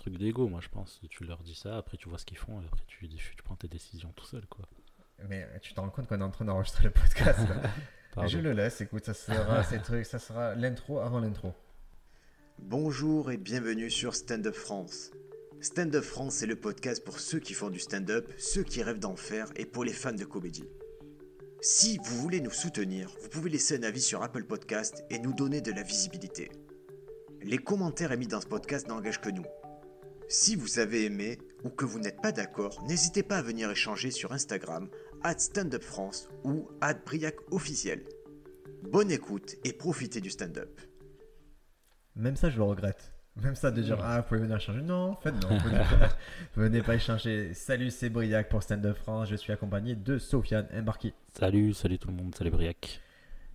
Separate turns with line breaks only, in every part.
truc d'ego, moi je pense. Tu leur dis ça, après tu vois ce qu'ils font, et après tu, tu prends tes décisions tout seul, quoi.
Mais tu te rends compte qu'on est en train d'enregistrer le podcast là. Je le laisse, écoute, ça sera ces trucs, ça sera l'intro avant l'intro.
Bonjour et bienvenue sur Stand Up France. Stand Up France, c'est le podcast pour ceux qui font du stand-up, ceux qui rêvent d'en faire et pour les fans de comédie. Si vous voulez nous soutenir, vous pouvez laisser un avis sur Apple Podcast et nous donner de la visibilité. Les commentaires émis dans ce podcast n'engagent que nous. Si vous avez aimé ou que vous n'êtes pas d'accord, n'hésitez pas à venir échanger sur Instagram, @standupfrance ou @briacofficiel. Bonne écoute et profitez du stand-up.
Même ça, je le regrette. Même ça de dire, ah, vous pouvez venir changer. Non, en fait, non. Venez pas échanger. Salut, c'est Briac pour Stand Up France. Je suis accompagné de Sofiane Embarki.
Salut, salut tout le monde. Salut Briac.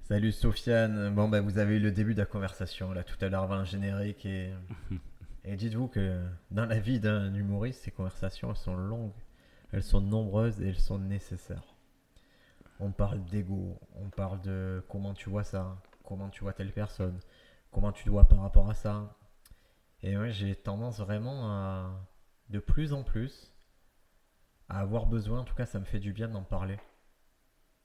Salut Sofiane. Bon, ben, vous avez eu le début de la conversation là tout à l'heure avant le générique. Et, et dites-vous que dans la vie d'un humoriste, ces conversations, elles sont longues, elles sont nombreuses et elles sont nécessaires. On parle d'ego, on parle de comment tu vois ça, comment tu vois telle personne, comment tu dois par rapport à ça, et ouais, j'ai tendance vraiment à, de plus en plus, à avoir besoin, en tout cas ça me fait du bien d'en parler.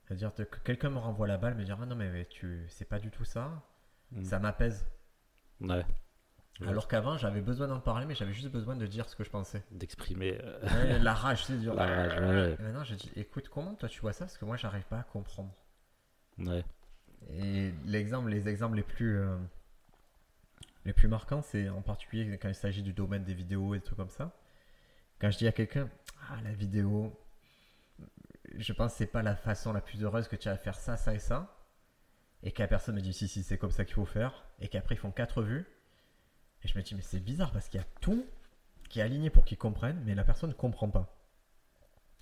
C'est-à-dire que quelqu'un me renvoie la balle, me dire ah non mais, tu c'est pas du tout ça, mm. ça m'apaise.
Ouais.
Alors qu'avant j'avais besoin d'en parler, mais j'avais juste besoin de dire ce que je pensais.
D'exprimer.
Euh, la rage, c'est dur.
La rage, ouais.
Et maintenant je dis écoute comment toi tu vois ça? Parce que moi j'arrive pas à comprendre.
Ouais.
Et l'exemple, les exemples les plus euh, les plus marquants, c'est en particulier quand il s'agit du domaine des vidéos et des trucs comme ça. Quand je dis à quelqu'un, ah, la vidéo, je pense que c'est pas la façon la plus heureuse que tu as à faire ça, ça et ça. Et que la personne me dit, si, si, c'est comme ça qu'il faut faire. Et qu'après, ils font quatre vues. Et je me dis, mais c'est bizarre parce qu'il y a tout qui est aligné pour qu'ils comprennent, mais la personne ne comprend pas.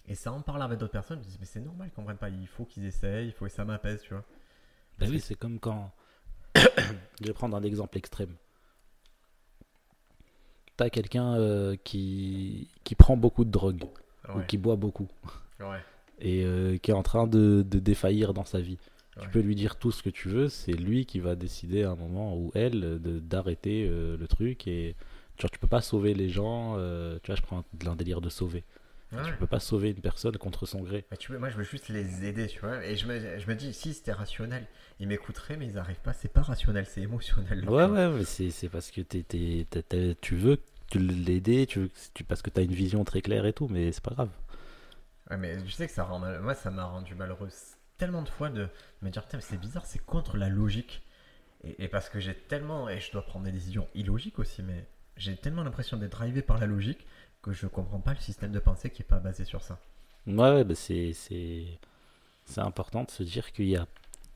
Et ça, en parlant avec d'autres personnes, je me dis, mais c'est normal qu'ils comprennent pas. Il faut qu'ils essayent, il faut que ça m'apaise, tu vois.
Ben oui, c'est comme quand. je vais prendre un exemple extrême t'as quelqu'un euh, qui, qui prend beaucoup de drogue ou qui boit beaucoup et euh, qui est en train de, de défaillir dans sa vie. Tu peux lui dire tout ce que tu veux, c'est lui qui va décider à un moment ou elle d'arrêter euh, le truc et genre, tu peux pas sauver les gens. tu vois, je prends un délire de sauver. Tu peux pas sauver une personne contre son gré.
tu moi, je veux juste les aider, tu vois. Et je me, je me dis, si c'était rationnel, ils m'écouteraient, mais ils n'arrivent pas. C'est pas rationnel, c'est émotionnel.
Ouais, ouais, mais c'est parce que tu veux l'aider, tu, tu, parce que tu as une vision très claire et tout, mais c'est pas grave.
Ouais, mais je sais que ça rend Moi, ça m'a rendu malheureux tellement de fois de me dire, c'est bizarre, c'est contre la logique. Et, parce que j'ai tellement. Et je dois prendre des décisions illogiques aussi, mais j'ai tellement l'impression d'être drivé par la logique que je comprends pas le système de pensée qui est pas basé sur ça.
Ouais, bah c'est, c'est, important de se dire qu'il y a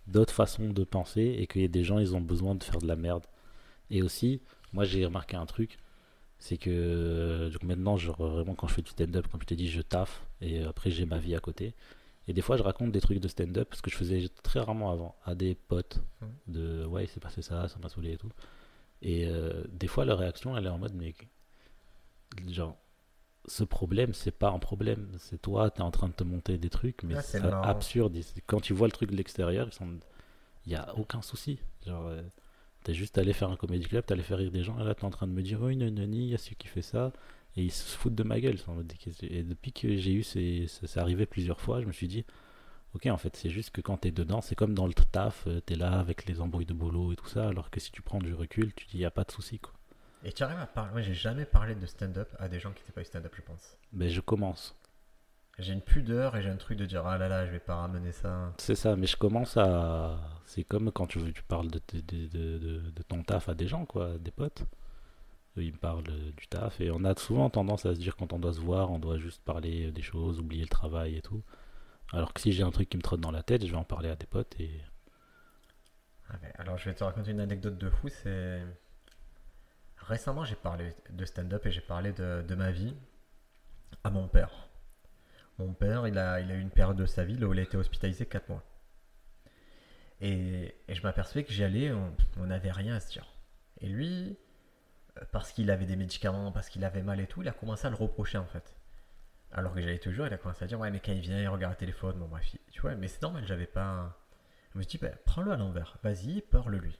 d'autres façons de penser et qu'il y a des gens, ils ont besoin de faire de la merde. Et aussi, moi j'ai remarqué un truc, c'est que donc maintenant, je, vraiment quand je fais du stand-up, comme je t'ai dit, je taffe et après j'ai ma vie à côté. Et des fois, je raconte des trucs de stand-up, parce que je faisais très rarement avant, à des potes, de ouais, c'est passé ça, ça m'a saoulé et tout. Et euh, des fois, leur réaction, elle est en mode, mais genre, ce problème, c'est pas un problème. C'est toi, tu es en train de te monter des trucs, mais ah, c'est absurde. Quand tu vois le truc de l'extérieur, il n'y a aucun souci. Genre, euh, t'es juste allé faire un comédie club, t'es allé faire rire des gens, et là t'es en train de me dire, oui, non, non, il y a celui qui fait ça. Et ils se foutent de ma gueule. Et depuis que j'ai eu, c'est arrivé plusieurs fois, je me suis dit, ok, en fait, c'est juste que quand t'es dedans, c'est comme dans le taf, euh, t'es là avec les embrouilles de boulot et tout ça, alors que si tu prends du recul, tu dis, il n'y a pas de souci, quoi.
Et tu arrives à parler. Moi, j'ai jamais parlé de stand-up à des gens qui n'étaient pas eu stand-up, je pense.
Mais je commence.
J'ai une pudeur et j'ai un truc de dire ah là là, je vais pas ramener ça.
C'est ça, mais je commence à. C'est comme quand tu, tu parles de, de, de, de, ton taf à des gens, quoi, des potes. Ils me parlent du taf et on a souvent tendance à se dire quand on doit se voir, on doit juste parler des choses, oublier le travail et tout. Alors que si j'ai un truc qui me trotte dans la tête, je vais en parler à des potes et.
Ah, alors je vais te raconter une anecdote de fou, c'est Récemment, j'ai parlé de stand-up et j'ai parlé de, ma vie à mon père. Mon père, il a, il a eu une période de sa vie où il a été hospitalisé 4 mois. Et, je m'apercevais que j'y allais, on n'avait rien à se dire. Et lui, euh, parce qu'il avait des médicaments, parce qu'il avait mal et tout, il a commencé à le reprocher en fait. Alors que j'allais toujours, il a commencé à dire Ouais, mais quand il vient, il regarde le téléphone, bon, bref, tu vois, mais c'est normal, j'avais pas. Je me suis dit bah, Prends-le à l'envers, vas-y, parle-lui.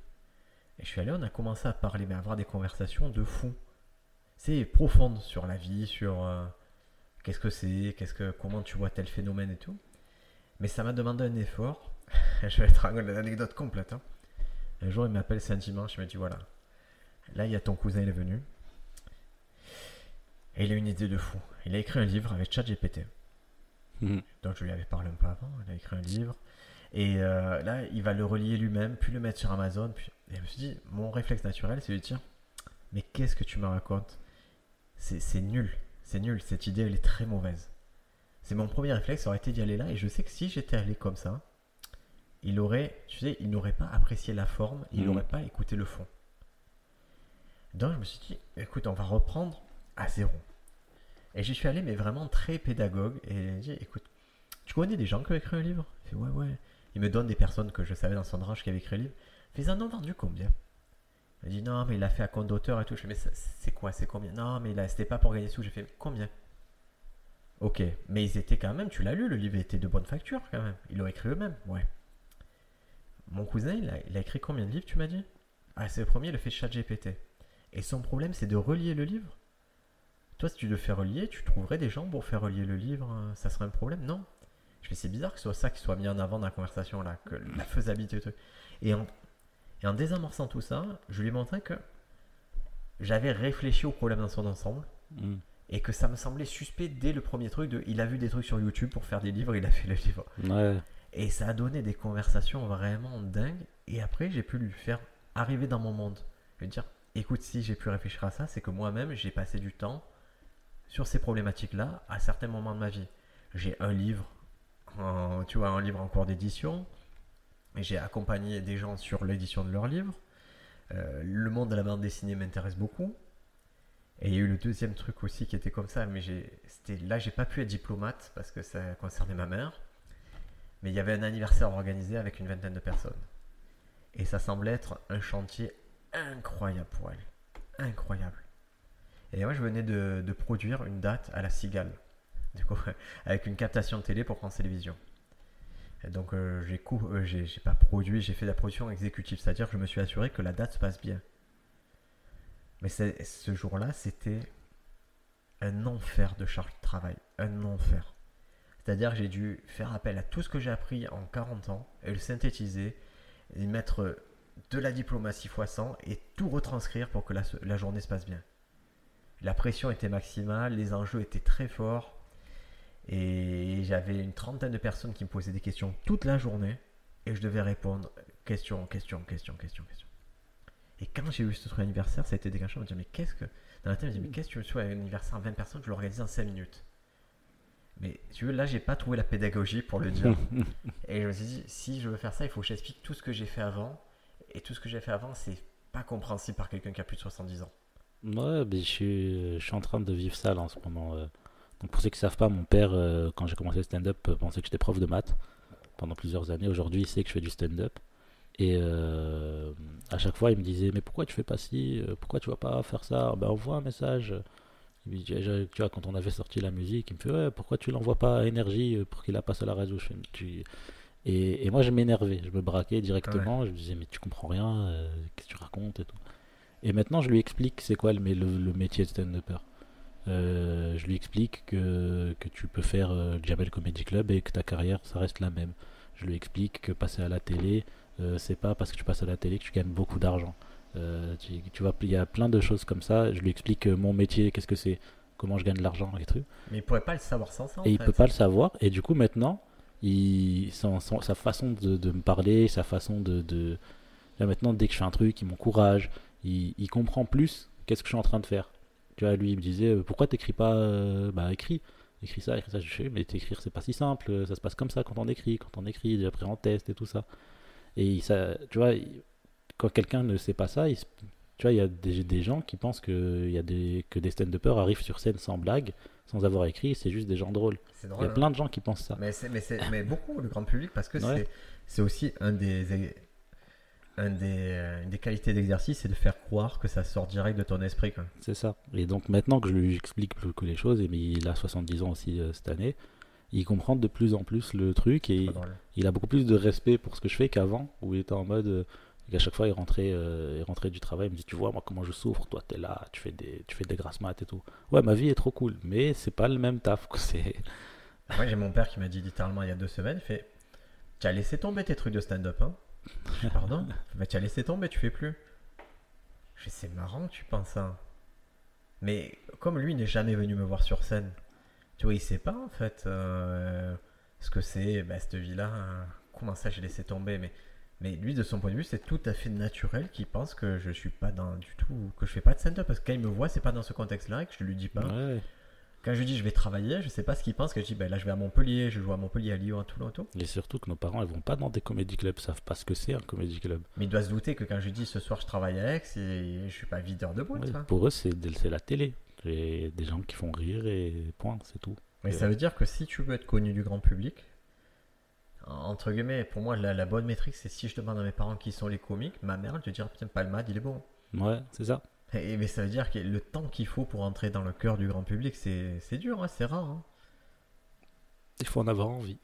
Et je suis allé, on a commencé à parler, mais à avoir des conversations de fou. c'est profonde sur la vie, sur euh, qu'est-ce que c'est, qu'est-ce que, comment tu vois tel phénomène et tout. Mais ça m'a demandé un effort. je vais te raconter l'anecdote complète. hein. Un jour, il m'appelle, c'est un dimanche, il dit voilà, là, il y a ton cousin, il est venu. Et il a une idée de fou. Il a écrit un livre avec ChatGPT.
Mhm.
Donc je lui avais parlé un peu avant, il a écrit un livre. Et euh, là, il va le relier lui-même, puis le mettre sur Amazon. Puis... Et je me suis dit, mon réflexe naturel, c'est de dire, mais qu'est-ce que tu me racontes? C'est nul, c'est nul, cette idée, elle est très mauvaise. C'est mon premier réflexe, ça aurait été d'y aller là. Et je sais que si j'étais allé comme ça, il aurait, tu sais, il n'aurait pas apprécié la forme, il
Mhm.
n'aurait pas écouté le fond. Donc je me suis dit, écoute, on va reprendre à zéro. Et j'y suis allé, mais vraiment très pédagogue. Et j'ai dit, écoute, tu connais des gens qui ont écrit un livre? Il fait, ouais, ouais. Il me donne des personnes que je savais dans son range qui avaient écrit un livre. Ils en ont vendu combien? Il dit, non, mais il a fait à compte d'auteur et tout. Je fais, mais c'est quoi? C'est combien? Non, mais c'était pas pour gagner sous. J'ai fait, combien? Ok, mais ils étaient quand même, tu l'as lu, le livre était de bonne facture quand même. Ils l'ont écrit eux-mêmes, ouais. Mon cousin, il a, il a écrit combien de livres, tu m'as dit? Ah, c'est le premier, il a fait ChatGPT. Et son problème, c'est de relier le livre. Toi, si tu le fais relier, tu trouverais des gens pour faire relier le livre, euh, ça serait un problème Non? Je fais, c'est bizarre que ce soit ça qui soit mis en avant dans la conversation là, que la faisabilité. et tout. Et en, et en désamorçant tout ça, je lui ai montré que j'avais réfléchi au problème dans son ensemble
Mhm.
et que ça me semblait suspect dès le premier truc de il a vu des trucs sur YouTube pour faire des livres, il a fait le livre.
Ouais.
Et ça a donné des conversations vraiment dingues. Et après, j'ai pu lui faire arriver dans mon monde. Lui dire, écoute, si j'ai pu réfléchir à ça, c'est que moi-même, j'ai passé du temps sur ces problématiques-là à certains moments de ma vie. J'ai un livre, tu vois, un livre en cours d'édition. J'ai accompagné des gens sur l'édition de leur livre. Euh, le monde de la bande dessinée m'intéresse beaucoup. Et il y a eu le deuxième truc aussi qui était comme ça, mais c'était, là j'ai pas pu être diplomate parce que ça concernait ma mère. Mais il y avait un anniversaire organisé avec une vingtaine de personnes. Et ça semblait être un chantier incroyable pour elle. Incroyable. Et moi je venais de, produire une date à la Cigale. Du coup, avec une captation de télé pour France Télévisions. Donc euh, euh, j'ai, pas produit, j'ai fait de la production exécutive, c'est-à-dire que je me suis assuré que la date se passe bien. Mais ce jour-là, c'était un enfer de charge de travail, un enfer. C'est-à-dire que j'ai dû faire appel à tout ce que j'ai appris en 40 ans et le synthétiser et mettre de la diplomatie x 100 et tout retranscrire pour que la, la journée se passe bien. La pression était maximale, les enjeux étaient très forts et j'avais une trentaine de personnes qui me posaient des questions toute la journée et je devais répondre question, question, question, question, question. Et quand j'ai eu ce truc anniversaire, ça a été déclenchant. Je me disais, mais qu'est-ce que. Dans la tête, je me dis, mais qu'est-ce que tu veux faire un anniversaire à 20 personnes Je l'organise en 5 minutes. Mais tu veux, là, j'ai pas trouvé la pédagogie pour le dire. et je me suis dit, si je veux faire ça, il faut que j'explique tout ce que j'ai fait avant. Et tout ce que j'ai fait avant, c'est pas compréhensible par quelqu'un qui a plus de 70 ans.
Ouais, mais je suis, je suis en train de vivre ça là en ce moment. euh. Donc pour ceux qui ne savent pas, mon père, euh, quand j'ai commencé le stand-up, euh, pensait que j'étais prof de maths pendant plusieurs années. Aujourd'hui, il sait que je fais du stand-up. Et euh, à chaque fois, il me disait, mais pourquoi tu fais pas ci Euh, Pourquoi tu vas pas faire ça? Ben envoie un message. Tu vois, quand on avait sorti la musique, il me fait, ouais, pourquoi tu l'envoies pas à Énergie euh, pour qu'il la passe à la radio? Je fais. Et, et moi, je m'énervais, je me braquais directement. Je me disais, mais tu comprends rien, euh, qu'est-ce que tu racontes et tout. Et maintenant, je lui explique c'est quoi le, le, le métier de stand-upper. Euh, je lui explique que, que tu peux faire euh, le Jamel Comedy Club et que ta carrière, ça reste la même. Je lui explique que passer à la télé, euh, c'est pas parce que tu passes à la télé que tu gagnes beaucoup d'argent. Euh, tu, tu vois, il y a plein de choses comme ça. Je lui explique mon métier, qu'est-ce que c'est, comment je gagne de l'argent et trucs.
Mais il pourrait pas le savoir sans ça. en
Et il
fait.
peut pas le savoir. Et du coup, maintenant, sa façon de, me parler, sa façon de, de- Là, maintenant, dès que je fais un truc, il m'encourage. Il, comprend plus qu'est-ce que je suis en train de faire. Tu vois, lui, il me disait euh, Pourquoi t'écris pas euh, Bah, écris. Écris ça, écris ça. Je fais Mais t'écrire, c'est pas si simple. Ça se passe comme ça quand on écrit. Quand on écrit, après on teste et tout ça. Et ça, tu vois, quand quelqu'un ne sait pas ça, il tu vois, il y a des, gens qui pensent que, y a des, que des stand-uppers arrivent sur scène sans blague, sans avoir écrit. C'est juste des gens drôles.
C'est
Il
drôle.
y a plein de gens qui pensent ça.
Mais, beaucoup, le grand public, parce que
Ouais.
c'est, aussi un des, un des, une des qualités d'exercice, c'est de faire croire que ça sort direct de ton esprit.
C'est ça. Et donc maintenant que je lui explique plus que les choses, et mais il a 70 ans aussi euh, cette année, il comprend de plus en plus le truc et
drôle.
il a beaucoup plus de respect pour ce que je fais qu'avant, où il était en mode euh, Et qu'à chaque fois, il rentrait, euh, du travail, il me dit Tu vois, moi, comment je souffre, toi, t'es là, tu fais des, tu fais des grasses maths et tout. Ouais, ma vie est trop cool, mais c'est pas le même taf. C'est...
Moi, j'ai mon père qui m'a dit littéralement il y a deux semaines, il fait Tu as laissé tomber tes trucs de stand-up, hein Pardon? Bah, Tu as laissé tomber, tu fais plus. Je C'est marrant que tu penses ça. Mais comme lui n'est jamais venu me voir sur scène, tu vois, il sait pas en fait euh, ce que c'est, bah, cette vie-là. hein. Comment ça, j'ai laissé tomber? Mais, mais lui, de son point de vue, c'est tout à fait naturel qu'il pense que je suis pas dans du tout, que je fais pas de stand-up parce que quand il me voit, c'est pas dans ce contexte-là et que je lui dis pas.
Ouais.
Quand je lui dis je vais travailler, je sais pas ce qu'il pense. Que je dis ben là je vais à Montpellier, je joue à Montpellier, à Lyon, à Toulon, et tout.
Et surtout que nos parents, ils vont pas dans des comédie clubs, ils savent pas ce que c'est un comédie club.
Mais il doit se douter que quand je lui dis ce soir je travaille à Aix, et je suis pas videur de boîte.
Ouais, pour eux, c'est, la télé. J'ai des gens qui font rire et point, c'est tout.
Mais ça veut dire que si tu veux être connu du grand public, entre guillemets, pour moi la, la bonne métrique c'est si je demande à mes parents qui sont les comiques, ma mère elle te dira putain Palmade il est bon.
Ouais, c'est ça.
Et, mais ça veut dire que le temps qu'il faut pour entrer dans le cœur du grand public c'est dur, hein, c'est rare. hein.
Il faut en avoir envie.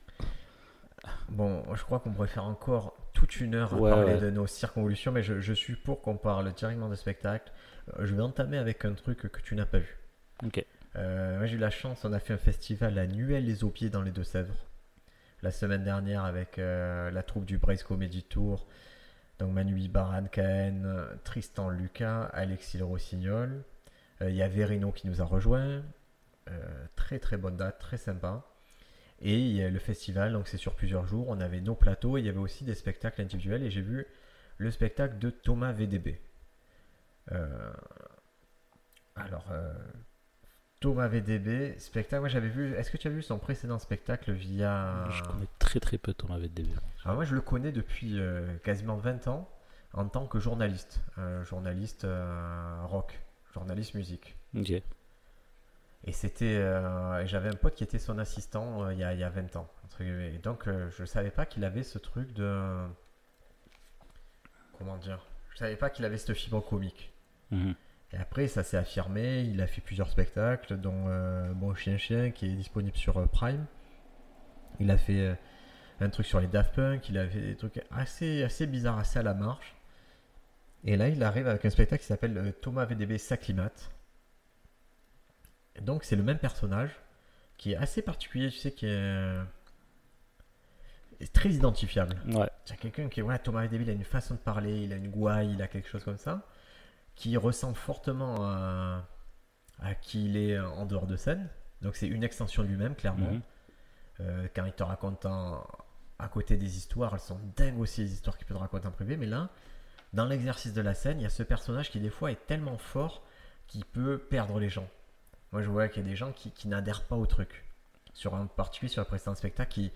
Bon, je crois qu'on pourrait faire encore toute une heure à
Ouais,
parler
ouais.
de nos circonvolutions, mais je, je suis pour qu'on parle directement de spectacle. Euh, Je vais entamer avec un truc que tu n'as pas vu.
Ok.
Euh, moi, j'ai eu la chance, on a fait un festival à Nuel-les-Aubiers dans les Deux-Sèvres la semaine dernière avec euh, la troupe du Brace Comedy Tour. Donc Manu Baran, Cahen, Tristan Lucas, Alexis Le Rossignol. Euh, Il y a Verino qui nous a rejoint. Euh, très très bonne date, très sympa. Et le festival, donc c'est sur plusieurs jours. On avait nos plateaux et il y avait aussi des spectacles individuels. Et j'ai vu le spectacle de Thomas VDB. Alors, Thomas VDB, spectacle. Moi j'avais vu. Est-ce que tu as vu son précédent spectacle via.
Je connais très très peu Thomas VDB.
Alors moi je le connais depuis euh, quasiment 20 ans en tant que journaliste. Euh, journaliste euh, rock, journaliste musique.
Ok.
Et c'était, j'avais un pote qui était son assistant il, y a, il y a 20 ans. entre guillemets. Et donc je savais pas qu'il avait ce truc de, comment dire, je savais pas qu'il avait cette fibre comique.
Mhm.
Et après ça s'est affirmé. Il a fait plusieurs spectacles, dont euh, Bon Chien Chien qui est disponible sur euh, Prime. Il a fait euh, un truc sur les Daft Punk. Il a fait des trucs assez, assez bizarres, assez à la marche. Et là, il arrive avec un spectacle qui s'appelle euh, Thomas VDB s'acclimate. Donc, c'est le même personnage qui est assez particulier, tu sais, qui est, très identifiable.
Ouais.
Tu as quelqu'un qui est, ouais, Thomas VDB, il a une façon de parler, il a une gouaille, il a quelque chose comme ça, qui ressemble fortement à, à qui il est en dehors de scène. Donc, c'est une extension de lui-même, clairement.
Mhm.
Euh, quand il te raconte en- à côté des histoires, elles sont dingues aussi les histoires qu'il peut te raconter en privé, mais là, dans l'exercice de la scène, il y a ce personnage qui des fois est tellement fort qu'il peut perdre les gens. Moi je vois qu'il y a des gens qui, qui n'adhèrent pas au truc. Sur un particulier, sur le précédent spectacle, qui...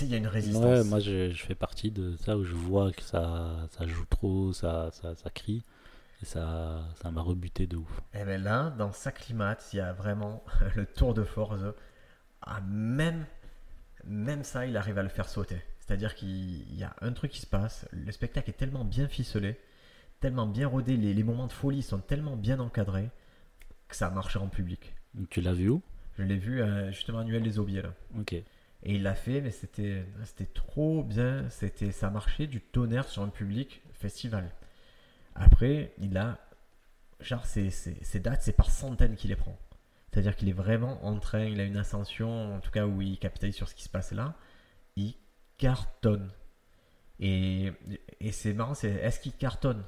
il y a une résistance.
Ouais, moi je, je fais partie de ça où je vois que ça, ça joue trop, ça, ça, ça crie. Et ça ça m'a rebuté de ouf.
Et bien là, dans sa climate, il y a vraiment le tour de force. Ah, même, même ça, il arrive à le faire sauter. C'est-à-dire qu'il y a un truc qui se passe. Le spectacle est tellement bien ficelé, tellement bien rodé, les, les moments de folie sont tellement bien encadrés que ça marche en public.
Tu l'as vu où?
Je l'ai vu euh, justement à Nuel les Aubiers là.
Ok.
Et il l'a fait, mais c'était c'était trop bien. C'était ça marchait du tonnerre sur un public festival. Après, il a genre ces, ces, ces dates, c'est par centaines qu'il les prend. C'est-à-dire qu'il est vraiment en train, il a une ascension, en tout cas où il capitalise sur ce qui se passe là. Il cartonne. Et, et c'est marrant, c'est est-ce qu'il cartonne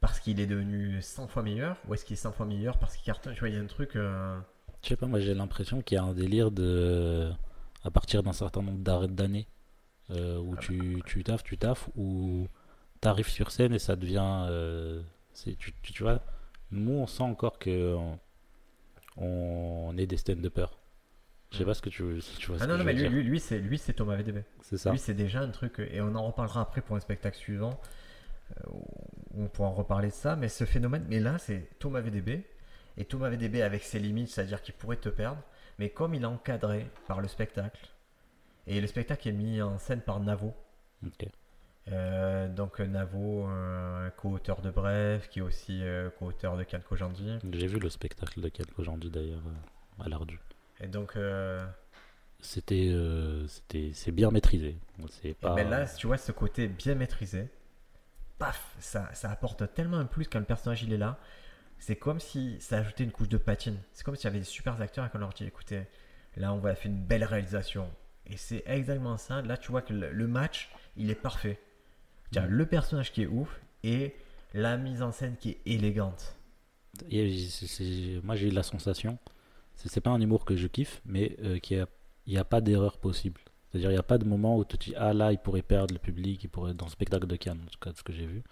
parce qu'il est devenu 100 fois meilleur ou est-ce qu'il est 100 fois meilleur parce qu'il cartonne? Tu vois, il y a un truc. euh,
Je sais pas, moi j'ai l'impression qu'il y a un délire de. à partir d'un certain nombre d'arrêts d'années euh, où
Ah
tu, tu taffes, tu taffes, où t'arrives sur scène et ça devient. euh, tu, tu, tu vois, nous on sent encore que on, on est des stand-uppers. Je sais pas ce que tu, si tu vois
Ah non, non, mais
veux
lui, lui, lui, c'est lui, c'est Thomas VDB.
C'est ça.
Lui, c'est déjà un truc, et on en reparlera après pour un spectacle suivant, euh, où on pourra en reparler de ça, mais ce phénomène, mais là, c'est Thomas VDB, et Thomas VDB avec ses limites, c'est-à-dire qu'il pourrait te perdre, mais comme il est encadré par le spectacle, et le spectacle est mis en scène par Navo. Euh, donc euh, Navo, euh, co-auteur de Bref, qui est aussi euh, co-auteur de Cannes Kojandi,
J'ai vu le spectacle de aujourd'hui d'ailleurs euh, à l'Ardu.
et donc,
c'était, c'était, c'est bien maîtrisé. C'est pas.
ben là, tu vois, ce côté bien maîtrisé, paf, ça, ça apporte tellement un plus quand le personnage il est là. C'est comme si ça ajoutait une couche de patine. C'est comme s'il y avait des super acteurs et qu'on leur dit écoutez, là on va faire une belle réalisation. Et c'est exactement ça. Là, tu vois que le match, il est parfait. Tu as le personnage qui est ouf et la mise en scène qui est élégante.
Et c'est- c'est- moi, j'ai eu la sensation, c'est, c'est pas un humour que je kiffe, mais euh, qu'il n'y a, a pas d'erreur possible. C'est-à-dire, il n'y a pas de moment où tu te dis, ah là, il pourrait perdre le public, il pourrait, dans le spectacle de Cannes, en tout cas, de ce que j'ai vu.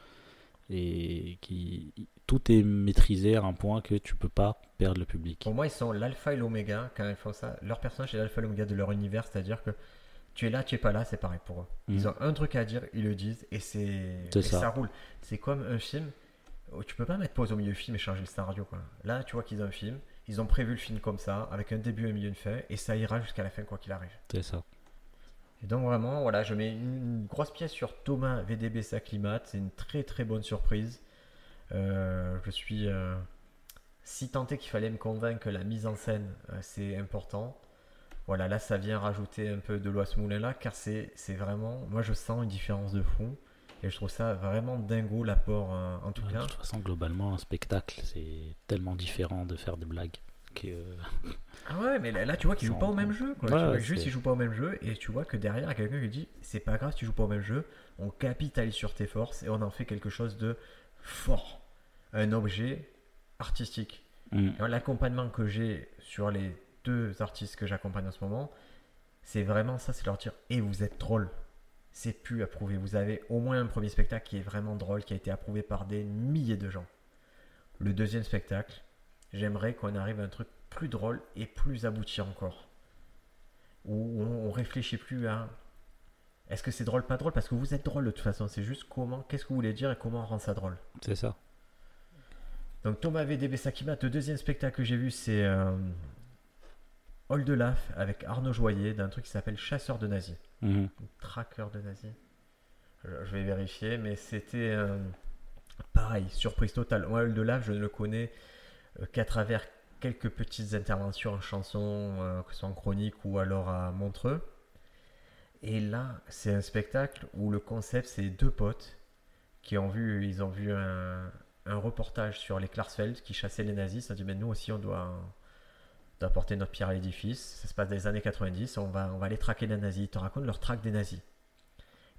Et qui, tout est maîtrisé à un point que tu peux pas perdre le public.
Pour moi, ils sont l'alpha et l'oméga quand ils font ça. Leur personnage est l'alpha et l'oméga de leur univers, c'est-à-dire que tu es là, tu es pas là, c'est pareil pour eux. Ils
Mhm.
ont un truc à dire, ils le disent et c'est
ça.
roule. C'est comme un film. où Tu peux pas mettre pause au milieu du film et changer le scénario. Quoi. Là, tu vois qu'ils ont un film, ils ont prévu le film comme ça, avec un début, un milieu, une fin, et ça ira jusqu'à la fin quoi qu'il arrive.
C'est ça.
Et donc vraiment, voilà, je mets une, grosse pièce sur Thomas VDB Saclimate. C'est une très très bonne surprise. Euh, je suis euh, si tenté qu'il fallait me convaincre que la mise en scène euh, c'est important. Voilà, là ça vient rajouter un peu de l'eau à ce moulin-là, car c'est vraiment, moi je sens une différence de fond. Et je trouve ça vraiment dingo l'apport, euh, en tout
Ouais,
cas.
de toute façon, globalement, un spectacle, c'est tellement différent de faire des blagues. Que,
Ah ouais, mais là, là, tu vois qu'ils jouent pas au même jeu. Quoi.
Ouais,
Tu vois, juste ils jouent pas au même jeu et tu vois que derrière il y a quelqu'un qui dit c'est pas grave si tu joues pas au même jeu, on capitalise sur tes forces et on en fait quelque chose de fort, un objet artistique.
Mm.
L'accompagnement que j'ai sur les deux artistes que j'accompagne en ce moment, c'est vraiment ça, c'est leur dire et vous êtes drôle. C'est plus approuvé. Vous avez au moins un premier spectacle qui est vraiment drôle, qui a été approuvé par des milliers de gens. Le deuxième spectacle, j'aimerais qu'on arrive à un truc plus drôle et plus abouti encore. Où on, on réfléchit plus à est-ce que c'est drôle, pas drôle? Parce que vous êtes drôle de toute façon. C'est juste comment, qu'est-ce que vous voulez dire et comment rendre ça drôle.
c'est ça.
Donc Thomas VDB Sakimat, le deuxième spectacle que j'ai vu, c'est euh, Hall de Laf avec Arnaud Joyer d'un truc qui s'appelle Chasseur de nazis.
Mhm.
Tracker de nazis. Je, vais vérifier, mais c'était euh, pareil, surprise totale. Moi, Hall de Laf, je ne le connais euh, qu'à travers quelques petites interventions en chanson, euh, que ce soit en chronique ou alors à Montreux. Et là, c'est un spectacle où le concept, c'est deux potes qui ont vu, ils ont vu un, un reportage sur les Klarsfeld qui chassaient les nazis. Ça dit, mais nous aussi, on doit, doit apporter notre pierre à l'édifice. Ça se passe dans les années 90. On va, on va aller traquer les nazis. Ils te racontent leur traque des nazis.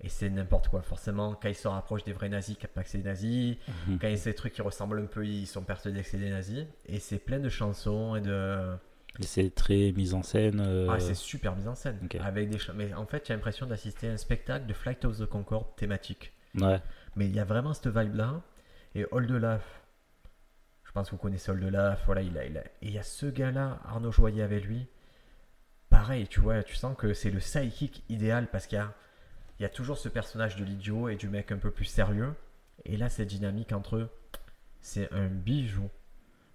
Et c'est n'importe quoi. Forcément, quand ils se rapprochent des vrais nazis, ils captent pas que c'est des nazis.
Mhm.
Quand il y a des trucs qui ressemblent un peu, ils sont persuadés que c'est des nazis. Et c'est plein de chansons et de.
Et c'est très mise en scène. euh,
Ah, c'est super mis en scène. Avec des Mais en fait, j'ai l'impression d'assister à un spectacle de Flight of the Concorde thématique.
ouais.
Mais il y a vraiment cette vibe-là. Et Oldelaf, je pense que vous connaissez Oldelaf. Voilà, il a, il a... Et il y a ce gars-là, Arnaud Joyer avec lui. Pareil, tu vois, tu sens que c'est le sidekick idéal parce qu'il y a, il y a toujours ce personnage de l'idiot et du mec un peu plus sérieux. Et là, cette dynamique entre eux, c'est un bijou.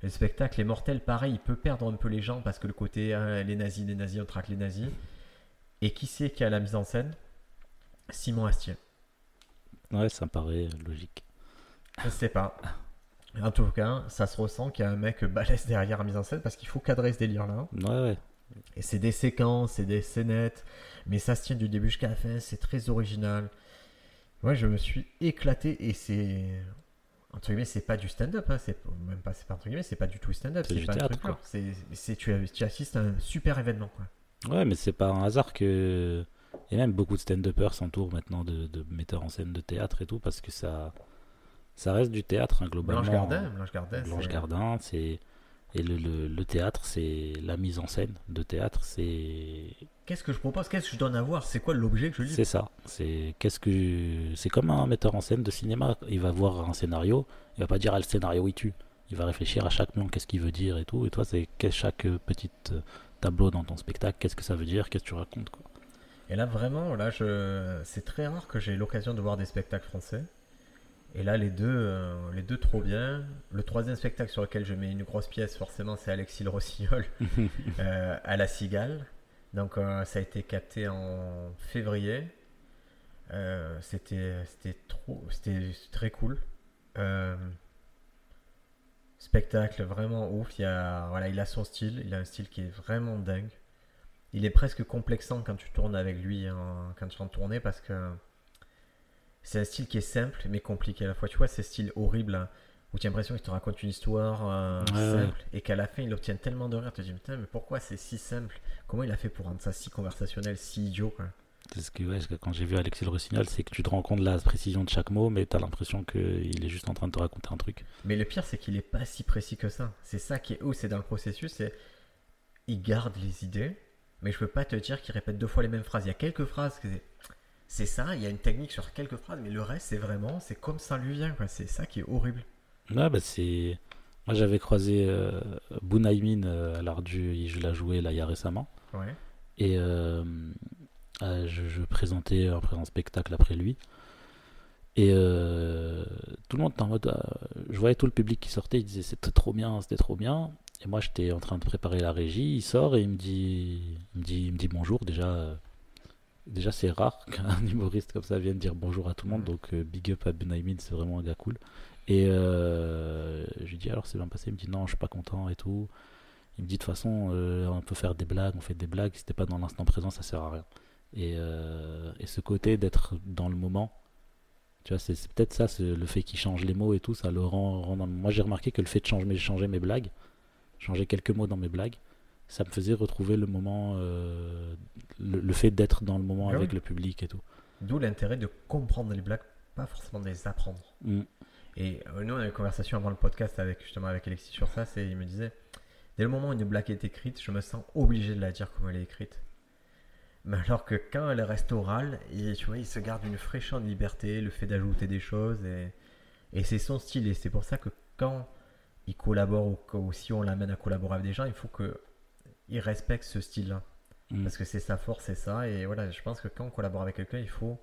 Le spectacle est mortel, pareil, il peut perdre un peu les gens parce que le côté hein, les nazis, les nazis, on traque les nazis. Et qui c'est qui a la mise en scène? Simon Astier.
ouais, ça me paraît logique.
Je sais pas. En tout cas, ça se ressent qu'il y a un mec balèze derrière la mise en scène parce qu'il faut cadrer ce délire-là.
Ouais, ouais.
Et c'est des séquences, c'est des scénettes, mais ça se tient du début jusqu'à la fin, c'est très original. Ouais, je me suis éclaté et c'est. Entre guillemets, c'est pas du stand-up, hein, c'est même pas, c'est pas entre guillemets, c'est pas du tout stand-up,
C'est du
pas un
théâtre,
truc
quoi.
genre, C'est, c'est, tu, tu assistes à un super événement, quoi.
Ouais, mais c'est pas un hasard que. Et même beaucoup de stand-uppers s'entourent maintenant de, de metteurs en scène de théâtre et tout, parce que ça, ça reste du théâtre, hein, globalement.
Blanche Gardin, Blanche Gardin,
Blanche
c'est-
Gardin, c'est. Et le, le, le théâtre, c'est la mise en scène de théâtre, c'est
Qu'est-ce que je propose Qu'est-ce que je donne à voir C'est quoi l'objet que je lis
c'est ça. C'est qu'est-ce que c'est comme un metteur en scène de cinéma. Il va voir un scénario, il va pas dire ah, le scénario il tue. Il va réfléchir à chaque plan, qu'est-ce qu'il veut dire et tout. Et toi, c'est chaque euh, petit euh, tableau dans ton spectacle, qu'est-ce que ça veut dire, qu'est-ce que tu racontes quoi.
Et là, vraiment, là, je... c'est très rare que j'ai l'occasion de voir des spectacles français. Et là, les deux, euh, les deux trop bien. Le troisième spectacle sur lequel je mets une grosse pièce, forcément, c'est Alexis Le Rossignol euh, à La Cigale. Donc, euh, ça a été capté en février. C'était, c'était trop, c'était très cool. Spectacle vraiment ouf. Il, y a, voilà, il a son style. Il a un style qui est vraiment dingue. il est presque complexant quand tu tournes avec lui, quand tu en tournée, parce que c'est un style qui est simple mais compliqué à la fois. Tu vois, ces styles horribles hein, où tu as l'impression qu'il te raconte une histoire euh,
Ouais,
simple et qu'à la fin il obtient tellement de rire. Tu te dis, putain, mais pourquoi c'est si simple? Comment il a fait pour rendre ça si conversationnel, si idiot quoi?
C'est ce que, ouais, quand j'ai vu Alexis le Rossignol, c'est que tu te rends compte de la précision de chaque mot, mais t'as l'impression qu'il est juste en train de te raconter un truc.
Mais le pire, c'est qu'il est pas si précis que ça. C'est ça qui est où c'est dans le processus, c'est il garde les idées, mais je peux pas te dire qu'il répète deux fois les mêmes phrases. Il y a quelques phrases que c'est- c'est ça, il y a une technique sur quelques phrases, mais le reste, c'est vraiment, c'est comme ça lui vient, quoi. C'est ça qui est horrible.
Ouais, bah c'est. Moi j'avais croisé euh, Bunaimin euh, à l'Ardu, je l'ai joué là il y a récemment.
Ouais.
Et euh, euh, je, je présentais un, un spectacle après lui. Et euh, tout le monde était en mode. euh, je voyais tout le public qui sortait, il disait c'était trop bien, c'était trop bien. Et moi j'étais en train de préparer la régie, il sort et il me dit, il me dit, il me dit bonjour. Déjà, euh, déjà c'est rare qu'un humoriste comme ça vienne dire bonjour à tout le monde. Donc euh, big up à Benaimin, c'est vraiment un gars cool. Et euh, je lui dis alors c'est bien passé, il me dit non, je suis pas content et tout. Il me dit de toute façon, euh, on peut faire des blagues, on fait des blagues, si t'es pas dans l'instant présent, ça sert à rien. Et, et ce côté d'être dans le moment, tu vois, c'est peut-être ça, c'est le fait qu'il change les mots et tout, ça le rend. rend dans- Moi j'ai remarqué que le fait de changer, changer mes blagues, changer quelques mots dans mes blagues, ça me faisait retrouver le moment, euh, le, le fait d'être dans le moment
Ah
avec le public et tout.
D'où l'intérêt de comprendre les blagues, pas forcément de les apprendre.
Mm.
Et euh, nous, on a eu une conversation avant le podcast avec justement avec Alexis sur ça. C'est, il me disait, dès le moment où une blague est écrite, je me sens obligé de la dire comme elle est écrite. Mais alors que quand elle reste orale, il, tu vois, il se garde une fraîcheur de liberté, le fait d'ajouter des choses, et, et c'est son style. Et c'est pour ça que quand il collabore ou si on l'amène à collaborer avec des gens, il faut que il respecte ce style-là.
Mm.
Parce que c'est sa force, c'est ça. Et voilà, je pense que quand on collabore avec quelqu'un, il faut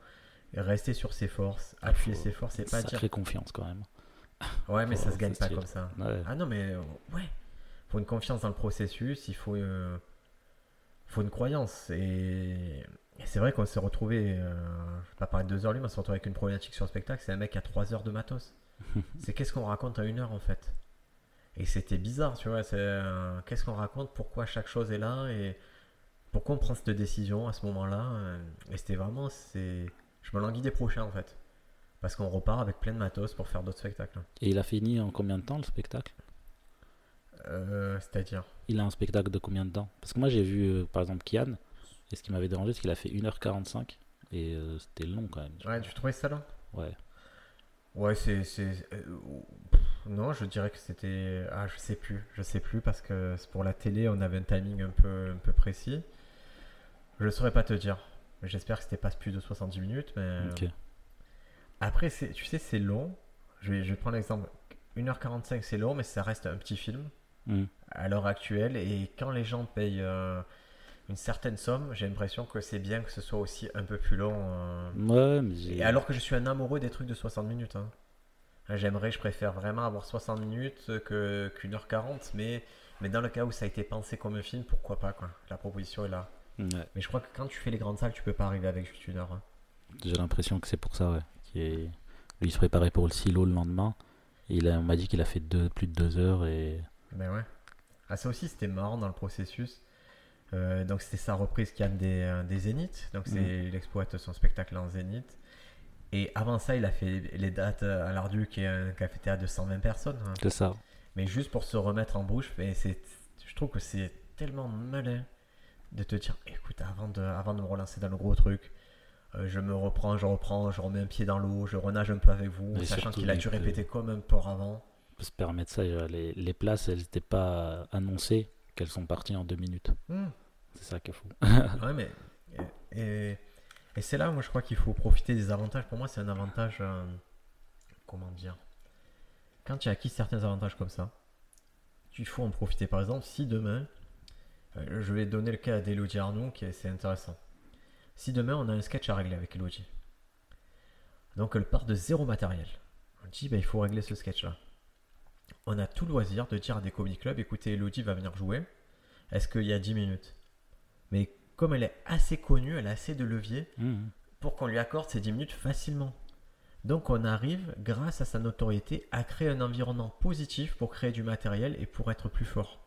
rester sur ses forces, appuyer ses forces et pas dire
confiance quand même.
Ouais, mais ça se gagne pas
style.
comme ça.
Ouais.
Ah non, mais euh, ouais. Faut une confiance dans le processus, il faut, euh, faut une croyance. Et, et c'est vrai qu'on s'est retrouvé, euh, je vais pas parler de deux heures lui, mais on s'est retrouvé avec une problématique sur le spectacle. C'est un mec à trois heures de matos. c'est qu'est-ce qu'on raconte à une heure en fait? Et c'était bizarre, tu vois. C'est euh, qu'est-ce qu'on raconte, pourquoi chaque chose est là et pourquoi on prend cette décision à ce moment-là. euh, Et c'était vraiment, c'est, je me languis des prochains en fait. Parce qu'on repart avec plein de matos pour faire d'autres spectacles.
Et il a fini en combien de temps le spectacle?
Euh, C'est-à-dire?
Il a un spectacle de combien de temps? Parce que moi j'ai vu euh, par exemple Kian, et ce qui m'avait dérangé c'est qu'il a fait 1h45 et c'était long quand même.
Ouais, tu trouvais ça là
Ouais.
Ouais, c'est. euh, non, je dirais que c'était. Ah, je sais plus. Je sais plus parce que pour la télé, on avait un timing un peu, un peu précis. Je ne saurais pas te dire. J'espère que c'était pas plus de 70 minutes. Mais
Ok.
après, tu sais, c'est long. Je vais, je vais prendre l'exemple. 1h45, c'est long, mais ça reste un petit film
Mm.
à l'heure actuelle. Et quand les gens payent euh, une certaine somme, j'ai l'impression que c'est bien que ce soit aussi un peu plus long. euh,
Ouais, mais
et alors que je suis un amoureux des trucs de 60 minutes. hein. J'aimerais, je préfère vraiment avoir 60 minutes que, qu'une heure 40, mais, mais dans le cas où ça a été pensé comme un film, pourquoi pas quoi. La proposition est là.
Ouais.
Mais je crois que quand tu fais les grandes salles, tu peux pas arriver avec juste une heure. hein.
J'ai l'impression que c'est pour ça, ouais. Qui est... Lui il se préparait pour le silo le lendemain. Et il a- on m'a dit qu'il a fait deux, plus de deux heures et.
Ben ouais. Ah, ça aussi, c'était marrant dans le processus. Euh, donc, c'était sa reprise qui a des, euh, des Zéniths. Donc, c'est, il exploite son spectacle en Zénith. Et avant ça, il a fait les dates à l'Ardu, qui est un café-théâtre de 120 personnes. hein.
C'est ça.
Mais juste pour se remettre en bouche, mais c'est, je trouve que c'est tellement malin de te dire, écoute, avant de, avant de me relancer dans le gros truc, euh, je me reprends, je reprends, je remets un pied dans l'eau, je renage un peu avec vous,
Et
sachant qu'il a dû répéter comme un porc avant.
On peut se permettre ça. Les, les places, elles n'étaient pas annoncées qu'elles sont parties en deux minutes.
Hmm.
C'est ça qui est fou.
Ouais, mais. Et, c'est là où je crois qu'il faut profiter des avantages. Pour moi, c'est un avantage. euh, comment dire Quand tu as acquis certains avantages comme ça, il faut en profiter. Par exemple, si demain. euh, je vais donner le cas d'Elodie Arnoux, qui est, c'est intéressant. Si demain, on a un sketch à régler avec Elodie. Donc, elle part de zéro matériel. On dit, bah, il faut régler ce sketch-là. On a tout loisir de dire à des comedy clubs écoutez, Elodie va venir jouer. Est-ce qu'il y a 10 minutes? Mais comme elle est assez connue, elle a assez de levier
Mhm.
pour qu'on lui accorde ces 10 minutes facilement. Donc on arrive, grâce à sa notoriété, à créer un environnement positif pour créer du matériel et pour être plus fort.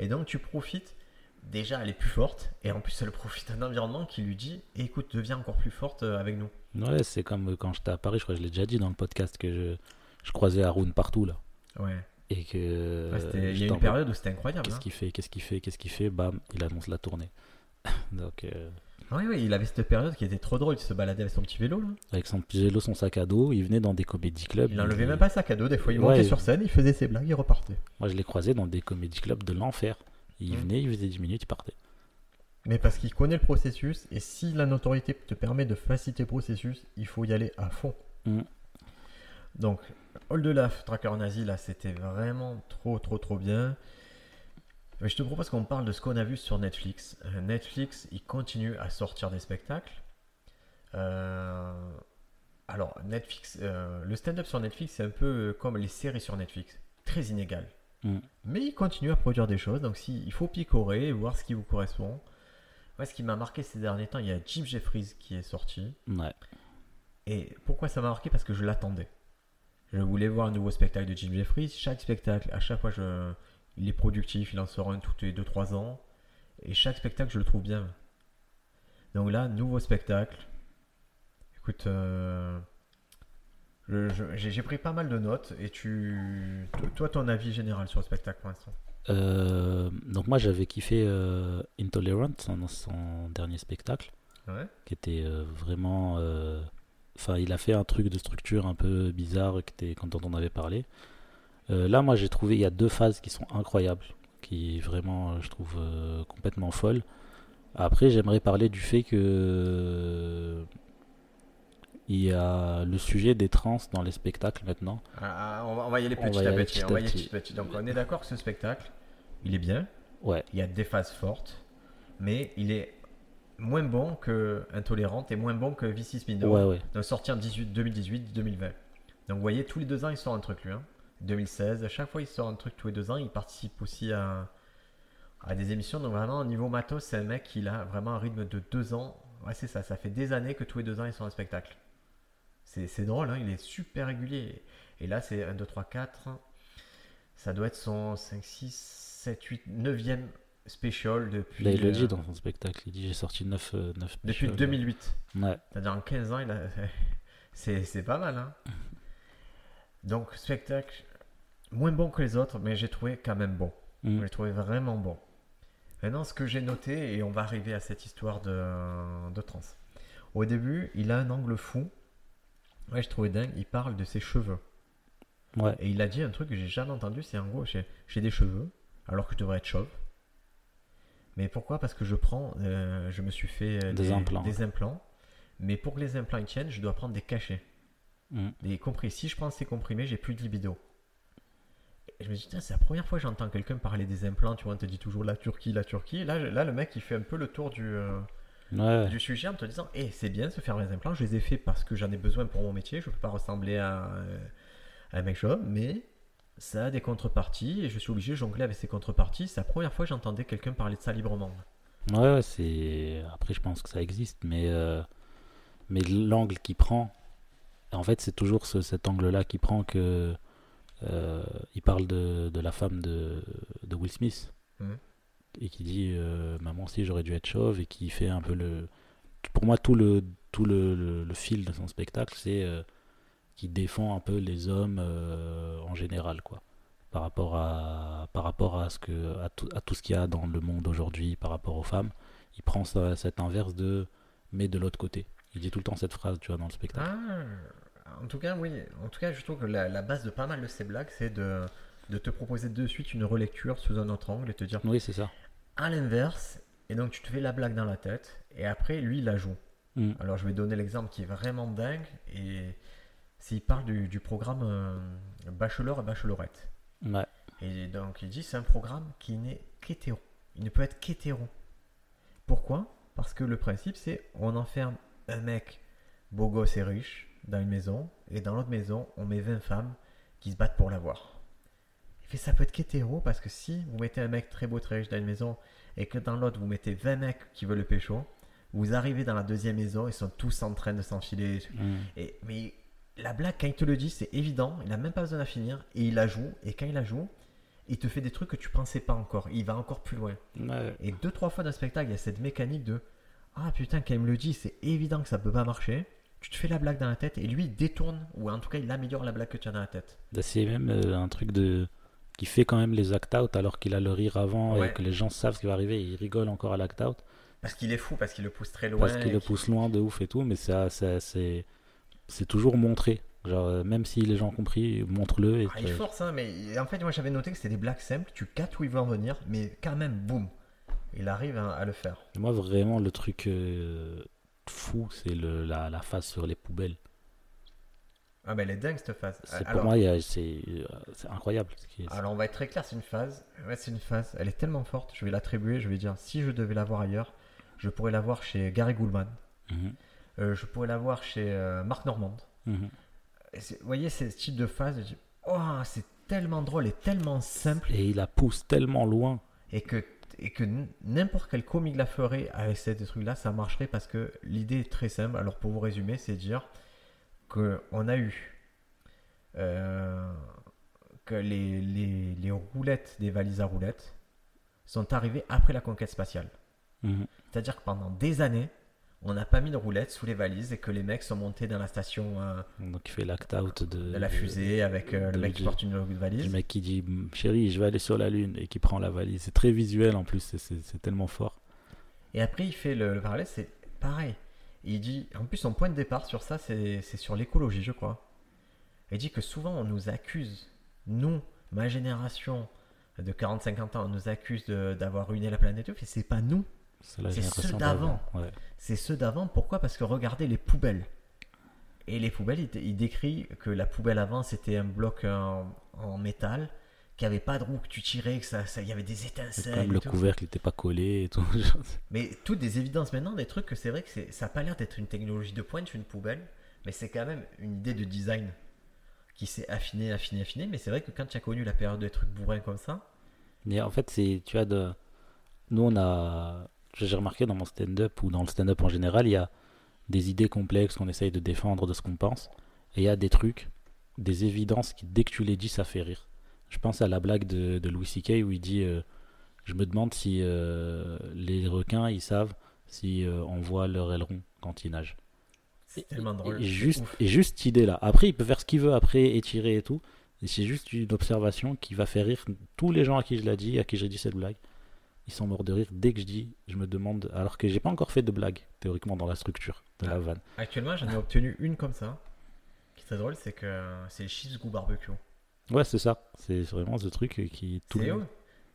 Et donc tu profites déjà elle est plus forte et en plus elle profite d'un environnement qui lui dit écoute deviens encore plus forte euh, avec nous.
Ouais, c'est comme quand j'étais à Paris, je crois que je l'ai déjà dit dans le podcast que je, je croisais Haroun partout là.
Ouais.
Et que.
Ouais, c'était- il y a une période où c'était incroyable.
Qu'est-ce
hein.
qu'il fait Qu'est-ce qu'il fait Qu'est-ce qu'il fait? Bam, il annonce la tournée. Donc, euh,
Oui, oui, il avait cette période qui était trop drôle. Il se baladait avec son petit vélo. Là.
avec son petit vélo, son sac à dos, il venait dans des comédie clubs.
Il enlevait même pas sa cadeau. Des fois, il
Ouais.
montait sur scène, il faisait ses blagues, il repartait.
Moi, je l'ai croisé dans des comédie clubs de l'enfer. Il
Mm.
venait, il faisait 10 minutes, il partait.
Mais parce qu'il connaît le processus et si la notoriété te permet de faciliter le processus, il faut y aller à fond.
Mm.
Donc, All de Laf, Tracker Nazi, là, c'était vraiment trop, trop, trop bien. Mais je te propose qu'on parle de ce qu'on a vu sur Netflix. Euh, Netflix, il continue à sortir des spectacles. Euh, Alors, Netflix, euh, le stand-up sur Netflix, c'est un peu comme les séries sur Netflix, très inégal.
Mm.
Mais il continue à produire des choses, donc si, il faut picorer, voir ce qui vous correspond. Moi, ce qui m'a marqué ces derniers temps, il y a Jim Jeffries qui est sorti.
Ouais.
Et pourquoi ça m'a marqué? Parce que je l'attendais. Je voulais voir un nouveau spectacle de Jim Jeffries. Chaque spectacle, à chaque fois, je... il est productif, il en sort un tous les 2-3 ans. Et chaque spectacle, je le trouve bien. Donc là, nouveau spectacle. Écoute, euh, j'ai pris pas mal de notes. Et tu. Toi, ton avis général sur le spectacle pour l'instant?
Euh, donc, moi, j'avais kiffé euh, Intolerant, son, son dernier spectacle,
Ouais.
qui était euh, vraiment. Enfin, il a fait un truc de structure un peu bizarre était, quand on en avait parlé. Euh, là, moi, j'ai trouvé il y a deux phases qui sont incroyables, qui vraiment, euh, je trouve, euh, complètement folles. Après, j'aimerais parler du fait que il y a le sujet des trans dans les spectacles maintenant.
Ah, on, va, on va y aller à
à petit
à petit. Donc, on est d'accord que ce spectacle, il est bien.
Ouais,
Il y a des phases fortes, mais il est moins bon que Intolérante et moins bon que Vici Spindo.
ouais, ouais.
Donc sorti en 18, 2018, 2020. Donc vous voyez, tous les deux ans, il sort un truc lui. hein. 2016, à chaque fois, il sort un truc tous les deux ans. Il participe aussi à, à des émissions. Donc vraiment, au niveau matos, c'est un mec qui a vraiment un rythme de deux ans. Ouais, c'est ça. Ça fait des années que tous les deux ans, il sort un spectacle. C'est c'est drôle, hein, il est super régulier. Et là, c'est 1, 2, 3, 4. Ça doit être son 5, 6, 7, 8, 9e special depuis,
Là, il le
euh,
dit dans son spectacle. Il dit J'ai sorti 9 neuf, neuf
depuis
specials.
2008.
Ouais.
C'est-à-dire en 15 ans, a... c'est, pas mal. Hein Donc, spectacle moins bon que les autres, mais j'ai trouvé quand même bon.
Mm.
J'ai trouvé vraiment bon. Maintenant, ce que j'ai noté, et on va arriver à cette histoire de, de trans. Au début, il a un angle fou. Ouais, je trouvais dingue. Il parle de ses cheveux.
Ouais.
Et il a dit un truc que j'ai jamais entendu, c'est en gros, j'ai, j'ai des cheveux, alors que je devrais être chauve. Mais pourquoi? Parce que je prends, euh, je me suis fait euh,
Des implants.
des implants. Mais pour que les implants ils tiennent, je dois prendre des cachets.
Mm.
Des comprimés. Si je prends ces comprimés, j'ai plus de libido. Et je me dis, Tiens, c'est la première fois que j'entends quelqu'un parler des implants. Tu vois, on te dit toujours la Turquie, la Turquie. Là, je- là le mec, il fait un peu le tour du, euh,
Ouais.
du sujet en te disant, eh, c'est bien de se faire les implants. Je les ai fait parce que j'en ai besoin pour mon métier. Je peux pas ressembler à, à un mec chauve, mais ça a des contreparties et je suis obligé de jongler avec ces contreparties. C'est la première fois que j'entendais quelqu'un parler de ça librement.
Ouais, c'est. Après, je pense que ça existe, mais, euh, mais l'angle qu'il prend, en fait, c'est toujours ce- cet angle-là qui prend que. euh, il parle de, de la femme de, de Will Smith
Mhm.
et qui dit euh, Maman, aussi j'aurais dû être chauve, et qui fait un peu le. Pour moi, tout le, tout le, le- le fil de son spectacle, c'est qu'il défend un peu les hommes euh, en général, quoi. Par rapport à, par rapport à, ce que, à, tout, à tout ce qu'il y a dans le monde aujourd'hui par rapport aux femmes il prend ça- cet inverse de mais de l'autre côté. Il dit tout le temps cette phrase, tu vois, dans le spectacle.
Ah, en tout cas, oui. En tout cas, je trouve que la, la base de pas mal de ces blagues, c'est de, de te proposer de suite une relecture sous un autre angle et te dire
Oui, c'est ça.
à l'inverse. Et donc, tu te fais la blague dans la tête et après, lui, il la joue.
Mm.
Alors, je vais donner l'exemple qui est vraiment dingue. Et s'il parle du, du programme euh, Bachelor et Bachelorette.
Ouais.
Et donc, il dit c'est un programme qui n'est qu'hétéro. Il ne peut être qu'hétéro. Pourquoi? Parce que le principe, c'est on enferme un mec beau gosse et riche dans une maison, et dans l'autre maison, on met 20 femmes qui se battent pour l'avoir. Il fait ça peut être qu'hétéro, parce que si vous mettez un mec très beau, très riche dans une maison, et que dans l'autre, vous mettez 20 mecs qui veulent le pécho, vous arrivez dans la deuxième maison, ils sont tous en train de s'enfiler.
Mm.
Et, mais la blague, quand il te le dit, c'est évident, il n'a même pas besoin de la finir, et il la joue, et quand il la joue, il te fait des trucs que tu pensais pas encore. Il va encore plus loin.
Ouais.
Et deux, trois fois dans le spectacle, il y a cette mécanique de Ah putain, quand il me le dit, c'est évident que ça peut pas marcher. Tu te fais la blague dans la tête et lui, il détourne, ou en tout cas, il améliore la blague que tu as dans la tête.
Bah, C'est même euh, un truc de qui fait quand même les act-out alors qu'il a le rire avant
Ouais.
et que les gens savent ce qui va arriver. Il rigole encore à l'act-out
Parce qu'il est fou, parce qu'il le pousse très loin.
parce qu'il
et
le pousse loin de ouf et tout. Mais c'est c'est toujours montré. Genre, euh, même si les gens ont compris, montre-le. Et
Ah, il force, hein, mais en fait, moi j'avais noté que c'était des blagues simples, tu captes où il veut en venir, mais quand même, boum, il arrive hein, à le faire.
Moi, vraiment, le truc euh, fou, c'est la, la phase sur les poubelles.
Ah, ben elle est dingue cette phase.
C'est- Pour moi, c'est euh, c'est incroyable. ce qui est-
alors, on va être très clair, c'est une phase. Ouais, c'est une phase, elle est tellement forte, je vais l'attribuer, je vais dire, si je devais la voir ailleurs, je pourrais la voir chez Gary Goulman,
Mhm,
je pourrais la voir chez euh, Marc Normand.
mhm.
Vous voyez, ce type de phase, je dis, oh, c'est tellement drôle et tellement simple.
Et il la pousse tellement loin.
et que et que n- n'importe quel comique la ferait avec ces trucs là ça marcherait parce que l'idée est très simple alors pour vous résumer c'est dire que on a eu euh, que les, les, les roulettes des valises à roulettes sont arrivées après la conquête spatiale
Mhm.
c'est à dire que pendant des années on n'a pas mis de roulettes sous les valises et que les mecs sont montés dans la station euh,
Donc, il fait l'act-out de,
de la fusée avec euh,
de-
le mec qui porte une valise
mec qui dit Chérie, je vais aller sur la Lune et qui prend la valise. C'est très visuel en plus, c'est- tellement fort.
Et après, il fait le, le parallèle, c'est pareil. Il dit, en plus, son point de départ sur ça, c'est sur l'écologie, je crois. Il dit que souvent, on nous accuse, nous, ma génération de 40-50 ans, on nous accuse d'avoir ruiné la planète, et c'est pas nous,
C'est
ceux d'avant.
Ouais.
c'est ceux d'avant. Pourquoi? Parce que regardez les poubelles. Et les poubelles, il, il décrit que la poubelle avant, c'était un bloc en, en métal, qui avait pas de roue, que tu tirais, que ça, ça- y avait des étincelles.
Le
tout.
couvercle n'était pas collé et tout.
Mais toutes des évidences maintenant, des trucs que c'est vrai que ça n'a pas l'air d'être une technologie de pointe, une poubelle, mais c'est quand même une idée de design qui s'est affinée, affinée, affinée. Mais c'est vrai que quand tu as connu la période des trucs bourrins comme ça,
Mais en fait, c'est, tu as de. Nous, on a. J'ai remarqué dans mon stand-up ou dans le stand-up en général, il y a des idées complexes qu'on essaye de défendre de ce qu'on pense. Et il y a des trucs, des évidences qui, dès que tu les dis, ça fait rire. Je pense à la blague de, de Louis C.K. où il dit euh, Je me demande si euh, les requins, ils savent si euh, on voit leur aileron quand ils nagent.
c'est tellement drôle.
Et juste,
ouf.
et juste cette idée-là. Après, il peut faire ce qu'il veut après, étirer et tout. Et c'est juste une observation qui va faire rire tous les gens à qui je l'ai dit, à qui j'ai dit cette blague. Ils sont morts de rire dès que je dis, je me demande, alors que j'ai pas encore fait de blague, théoriquement, dans la structure de la
Ah.
vanne.
Actuellement, j'en ai obtenu une comme ça, qui est très drôle, c'est que c'est les chips goût barbecue.
Ouais, c'est ça. C'est vraiment ce truc qui. Tout le monde.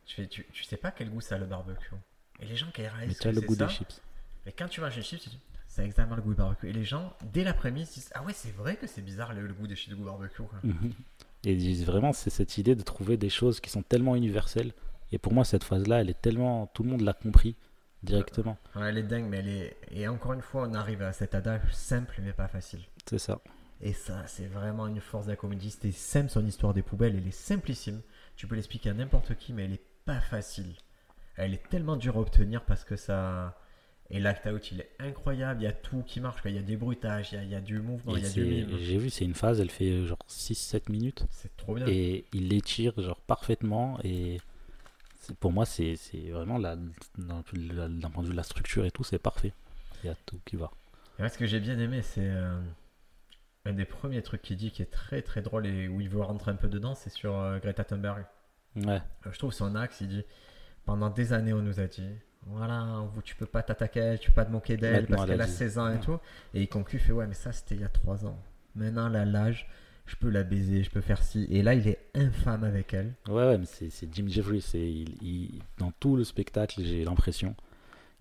tu, fais, tu, tu sais pas quel goût ça a le barbecue. Et les gens qui
Mais
réalisent
tu as le goût
ça,
des chips.
Mais quand tu manges les chips, tu dis, c'est exactement le goût du barbecue. Et les gens, dès l'après-midi, se disent Ah ouais, c'est vrai que c'est bizarre le, le goût des chips de goût barbecue. quoi.
Et ils disent vraiment, c'est cette idée de trouver des choses qui sont tellement universelles. Et pour moi, cette phase-là, elle est tellement. Tout le monde l'a compris directement.
Ouais, elle est dingue, mais elle est. Et encore une fois, on arrive à cet adage simple mais pas facile.
C'est ça.
Et ça, c'est vraiment une force de la comédie. C'était simple son histoire des poubelles, elle est simplissime. Tu peux l'expliquer à n'importe qui, mais elle est pas facile. Elle est tellement dure à obtenir parce que ça. Et l'act out, il est incroyable. Il y a tout qui marche. quoi. Il y a des bruitages, il y a, il y a du mouvement,
Et
il y a du.
J'ai vu, c'est une phase, elle fait euh, genre 6-7 minutes.
C'est trop bien.
Et il l'étire genre parfaitement. Et pour moi, c'est vraiment d'un point de vue de la structure et tout, c'est parfait. Il y a tout qui va.
Et moi, ce que j'ai bien aimé, c'est euh, un des premiers trucs qu'il dit qui est très très drôle et où il veut rentrer un peu dedans, c'est sur euh, Greta Thunberg.
Ouais,
Euh, Je trouve son axe, il dit pendant des années on nous a dit voilà, tu peux pas t'attaquer à elle, tu peux pas te moquer d'elle parce
elle a
qu'elle a
dit.
16 ans et tout. Et il conclut, fait ouais, mais ça c'était il y a 3 ans. Maintenant, là, l'âge, je peux la baiser, je peux faire ci. Et là, il est infâme avec elle.
ouais, ouais mais c'est Jim Jeffries. Il, il- dans tout le spectacle, j'ai l'impression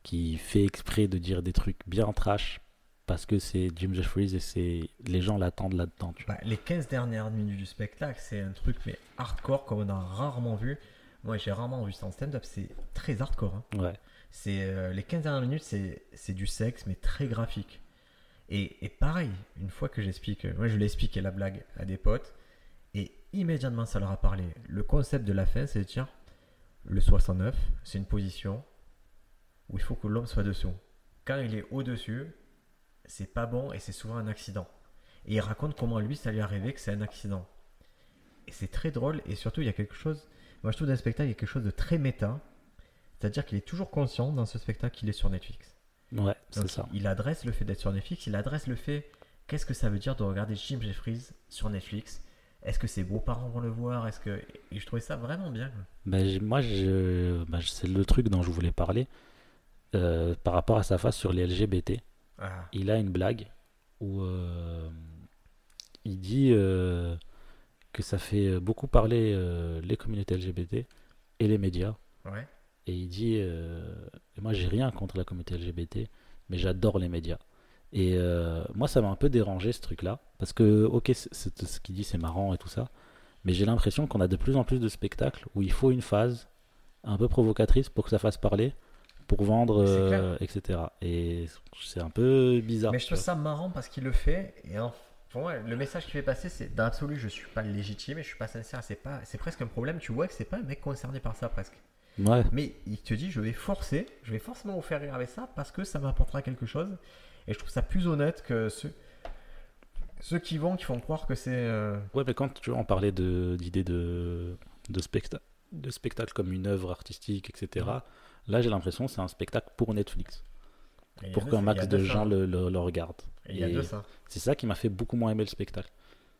qu'il fait exprès de dire des trucs bien trash parce que c'est Jim Jeffries et c'est les gens l'attendent là-dedans.
Bah, les 15 dernières minutes du spectacle, c'est un truc mais hardcore comme on a rarement vu. Moi, j'ai rarement vu ça en stand-up, c'est très hardcore. hein.
Ouais,
C'est euh, les 15 dernières minutes, c'est c'est du sexe, mais très graphique. Et, pareil, une fois que j'explique, moi je l'ai expliqué la blague à des potes, et immédiatement ça leur a parlé. Le concept de la fin, c'est dire le 69, c'est une position où il faut que l'homme soit dessous. Quand il est au-dessus, c'est pas bon et c'est souvent un accident. Et il raconte comment lui, ça lui est arrivé que c'est un accident. Et c'est très drôle, et surtout, il y a quelque chose. Moi, je trouve dans le spectacle, il y a quelque chose de très méta. C'est-à-dire qu'il est toujours conscient dans ce spectacle qu'il est sur Netflix.
Ouais, c'est ça.
Il adresse le fait d'être sur Netflix, il adresse le fait qu'est-ce que ça veut dire de regarder Jim Jeffries sur Netflix? Est-ce que ses beaux-parents vont le voir? Est-ce que et je trouvais ça vraiment bien.
Ben, moi, je, ben, c'est le truc dont je voulais parler. Euh, par rapport à sa face sur les LGBT,
Ah,
il a une blague où euh, il dit euh, que ça fait beaucoup parler les communautés LGBT et les médias.
ouais.
Et il dit euh, et Moi, j'ai rien contre la communauté LGBT, mais j'adore les médias. Et euh, moi, ça m'a un peu dérangé ce truc-là. Parce que, ok, ce qu'il dit, c'est marrant et tout ça. Mais j'ai l'impression qu'on a de plus en plus de spectacles où il faut une phase un peu provocatrice pour que ça fasse parler, pour vendre, euh, etc. Et c'est un peu bizarre.
Mais je trouve
vois.
ça marrant parce qu'il le fait. Et en- pour moi, le message qu'il fait passer, c'est dans l'absolu, je suis pas légitime et je suis pas sincère. C'est pas, c'est presque un problème. Tu vois que c'est pas un mec concerné par ça presque.
Ouais,
Mais il te dit, je vais forcer, je vais forcément vous faire rire avec ça parce que ça m'apportera quelque chose. Et je trouve ça plus honnête que ceux, ceux qui vont, qui font croire que c'est. euh,
ouais, mais quand tu parlait de- d'idée de, de, specta- de spectacle comme une œuvre artistique, etc. Là, j'ai l'impression que c'est un spectacle pour Netflix,
et
pour qu'un max de gens le, le, le regardent.
Et Il y a
Et
de ça.
C'est ça qui m'a fait beaucoup moins aimer le spectacle.